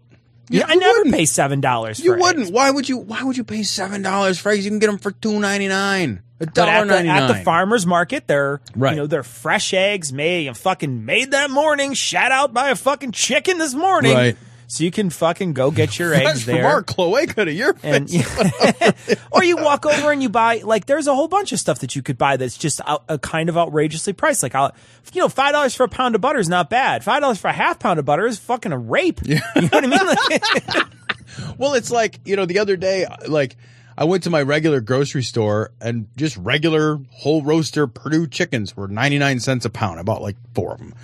Yeah, I never pay $7 You eggs. wouldn't. Why would you? Why would you pay seven dollars for eggs? You can get them for two ninety nine. A But dollar at the, at the farmer's market, they're Right. you know they're fresh eggs made and fucking made that morning, shot out by a fucking chicken this morning. Right. So you can fucking go get your eggs from there. our cloaca to your and or you walk over and you buy like there's a whole bunch of stuff that you could buy that's just out, a kind of outrageously priced. Like, I'll, you know, five dollars for a pound of butter is not bad. Five dollars for a half pound of butter is fucking a rape. Yeah. You know what I mean? Like, well, it's like you know the other day, like I went to my regular grocery store and just regular whole roaster Perdue chickens were ninety nine cents a pound. I bought like four of them.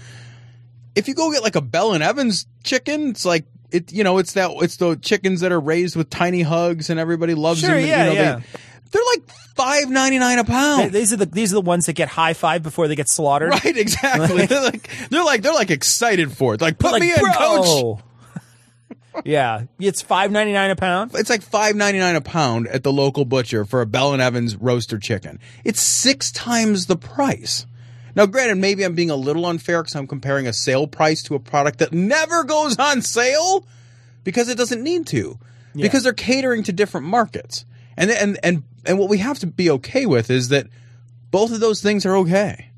If you go get like a Bell and Evans chicken, it's like it. You know, it's that it's the chickens that are raised with tiny hugs and everybody loves Sure, them. and, yeah, you know, yeah. They, they're like five ninety nine a pound. these are the these are the ones that get high five before they get slaughtered. Right, exactly. they're like they're like they're like excited for it. Like put Like, me in, coach. yeah, it's five ninety nine a pound. It's like five ninety nine a pound at the local butcher for a Bell and Evans roaster chicken. It's six times the price. Now, granted, maybe I'm being a little unfair because I'm comparing a sale price to a product that never goes on sale because it doesn't need to, because they're catering to different markets. And and and and what we have to be okay with is that both of those things are okay.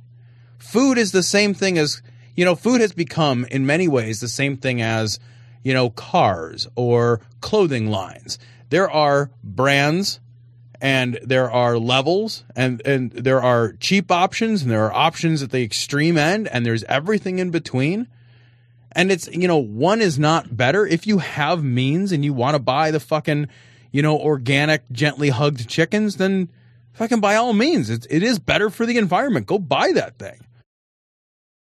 Food is the same thing as you know. Food has become, in many ways, the same thing as you know cars or clothing lines. There are brands and there are levels and and there are cheap options and there are options at the extreme end and there's everything in between. And it's you know one is not better. If you have means and you want to buy the fucking you know organic gently hugged chickens then fucking by all means it's, it is better for the environment. Go buy that thing